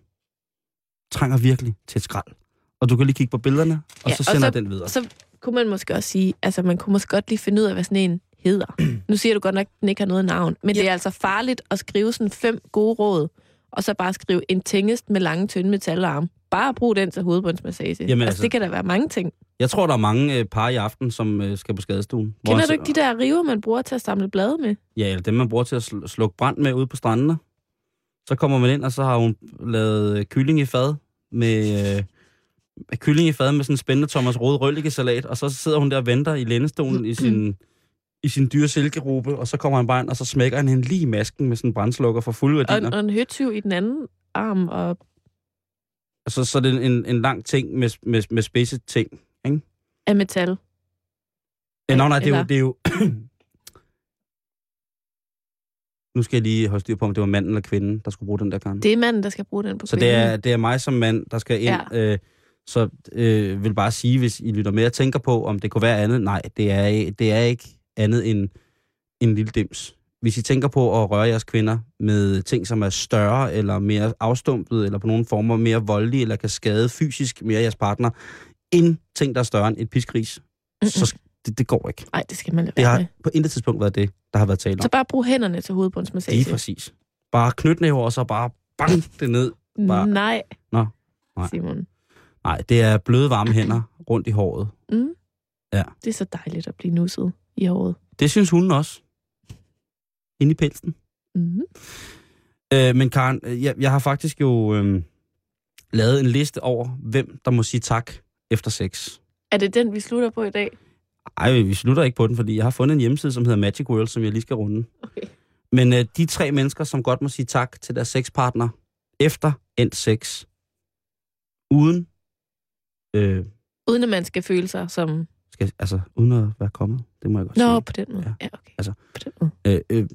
B: trænger virkelig til et skrald. Og du kan lige kigge på billederne, og
C: Ja,
B: så
C: og
B: sender
C: så-
B: jeg den videre.
C: Så kunne man måske også sige, altså man kunne måske godt lige finde ud af, hvad sådan en hedder. nu siger du godt nok, at den ikke har noget navn, men ja. det er altså farligt at skrive sådan fem gode råd, og så bare skrive en tingest med lange, tynde metalarme. Bare brug den til hovedbundsmassage.
B: Jamen,
C: altså,
B: altså-
C: det kan da være mange ting.
B: Jeg tror, der er mange øh, par i aften, som øh, skal på skadestuen.
C: Kender
B: jeg
C: du
B: så-
C: ikke de der river, man bruger til at samle blade med?
B: Ja, eller dem, man bruger til at sl- slukke brand med ude på strandene. Så kommer man ind, og så har hun lavet øh, kylling i fad med... Øh, kylling i fad med sådan en spændende Thomas Rode røllikesalat, og så sidder hun der og venter i lændestolen i sin, i sin dyre silkerube, og så kommer han bare ind, og så smækker han hende lige i masken med sådan en brændslukker for fulde
C: Og,
B: værdier.
C: og en høtyv i den anden arm, og
B: Og så, så er det en, en lang ting med, med, med spidse ting.
C: af metal.
B: Ja, nej, nej, det er jo... Det er jo nu skal jeg lige holde styr på, om det var manden eller kvinden, der skulle bruge den der kan.
C: Det er manden, der skal bruge den på
B: Så det
C: kvinden.
B: er, det er mig som mand, der skal ind.
C: Ja.
B: Øh, så øh, vil bare sige, hvis I lytter med og tænker på, om det kunne være andet. Nej, det er, det er ikke andet end en lille dims. Hvis I tænker på at røre jeres kvinder med ting, som er større, eller mere afstumpet, eller på nogle former mere voldelige, eller kan skade fysisk mere jeres partner, end ting, der er større end et piskris, så det, det går ikke.
C: Nej, det skal man lade
B: Det har
C: med.
B: på intet tidspunkt været det, der har været tale
C: Så
B: om.
C: bare brug hænderne til hovedbundsmassage.
B: Lige præcis. Bare knytnæver, og så bare bang det ned. bare-
C: Nej.
B: Nå, nej.
C: Simon.
B: Nej, det er bløde varme hænder rundt i håret.
C: Mm.
B: Ja.
C: Det er så dejligt at blive nusset i håret.
B: Det synes hunden også. Inde i pelsen.
C: Mm.
B: Øh, men Karen, øh, jeg, jeg har faktisk jo øh, lavet en liste over, hvem der må sige tak efter sex.
C: Er det den, vi slutter på i dag?
B: Ej, vi slutter ikke på den, fordi jeg har fundet en hjemmeside, som hedder Magic World, som jeg lige skal runde.
C: Okay.
B: Men øh, de tre mennesker, som godt må sige tak til deres sexpartner efter endt sex, uden, øh,
C: Uden at man skal føle sig som...
B: skal, altså, uden at være kommet, det må jeg godt
C: Nå,
B: sige.
C: på den måde. Ja,
B: Ja.
C: okay.
B: Altså-
C: På den måde.
B: øh, øh,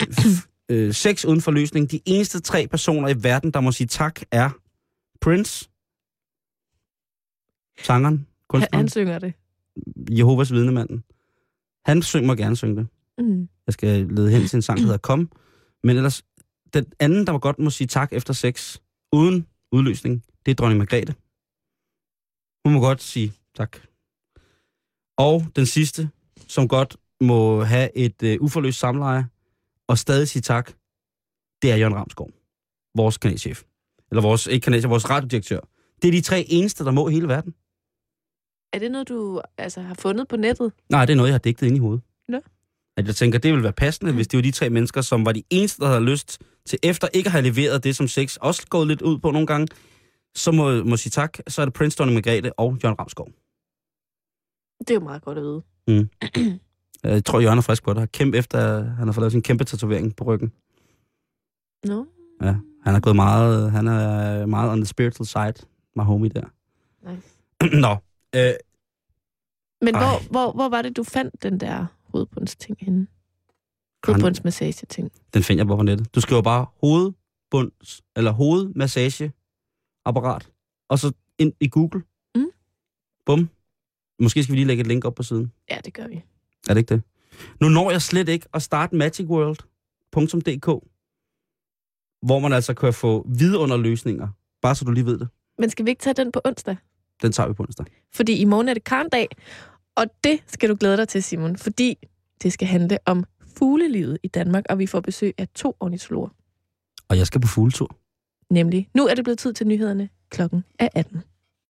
B: øh, sex uden forløsning. De eneste tre personer i verden, der må sige tak, er Prince, sangeren, kunstneren,
C: han synger det.
B: Jehovas vidnemanden. Han syng, må gerne synge det.
C: Mm.
B: Jeg skal lede hen til en sang, der hedder Kom. Men ellers, den anden, der godt må sige tak efter sex, uden udløsning, det er dronning Margrethe. Hun må godt sige tak. Og den sidste, som godt må have et øh, uforløst samleje, og stadig sige tak, det er Jørgen Ramskov, vores kanalchef. Eller vores, ikke kanalchef, vores radiodirektør. Det er de tre eneste, der må i hele verden.
C: Er det noget, du altså, har fundet på nettet?
B: Nej, det er noget, jeg har digtet ind i hovedet.
C: Nå.
B: At jeg tænker, det ville være passende, hvis det var de tre mennesker, som var de eneste, der havde lyst til, efter ikke at have leveret det, som sex også gået lidt ud på nogle gange, så må, må sige tak. Så er det Prince, Dronning Margrethe og Jørgen Ramskov.
C: Det er jo meget godt at vide.
B: Jeg tror, Jørgen er frisk på det. Kæmpe efter, han har fået lavet sin kæmpe tatovering på ryggen.
C: Nå,
B: Ja, han er gået meget, han er meget on the spiritual side, my homie der.
C: nice.
B: Nå, øh,
C: Men
B: Ej.
C: hvor, hvor, hvor var det, du fandt den der hovedbundsting henne? Hovedbundsmassage-ting.
B: den finder jeg bare på nettet. Du skriver bare hovedbunds, eller hovedmassageapparat, og så ind i Google.
C: Mm.
B: Bum. Måske skal vi lige lægge et link op på siden.
C: Ja, det gør vi.
B: Er det ikke det? Nu når jeg slet ikke at starte magicworld.dk, hvor man altså kan få vidunderløsninger. Bare så du lige ved det.
C: Men skal vi ikke tage den på onsdag?
B: Den tager vi på onsdag.
C: Fordi i morgen er det karndag, og det skal du glæde dig til, Simon, fordi det skal handle om fuglelivet i Danmark, og vi får besøg af to ornitologer.
B: Og jeg skal på fugletur.
C: Nemlig, nu er det blevet tid til nyhederne. Klokken er 18.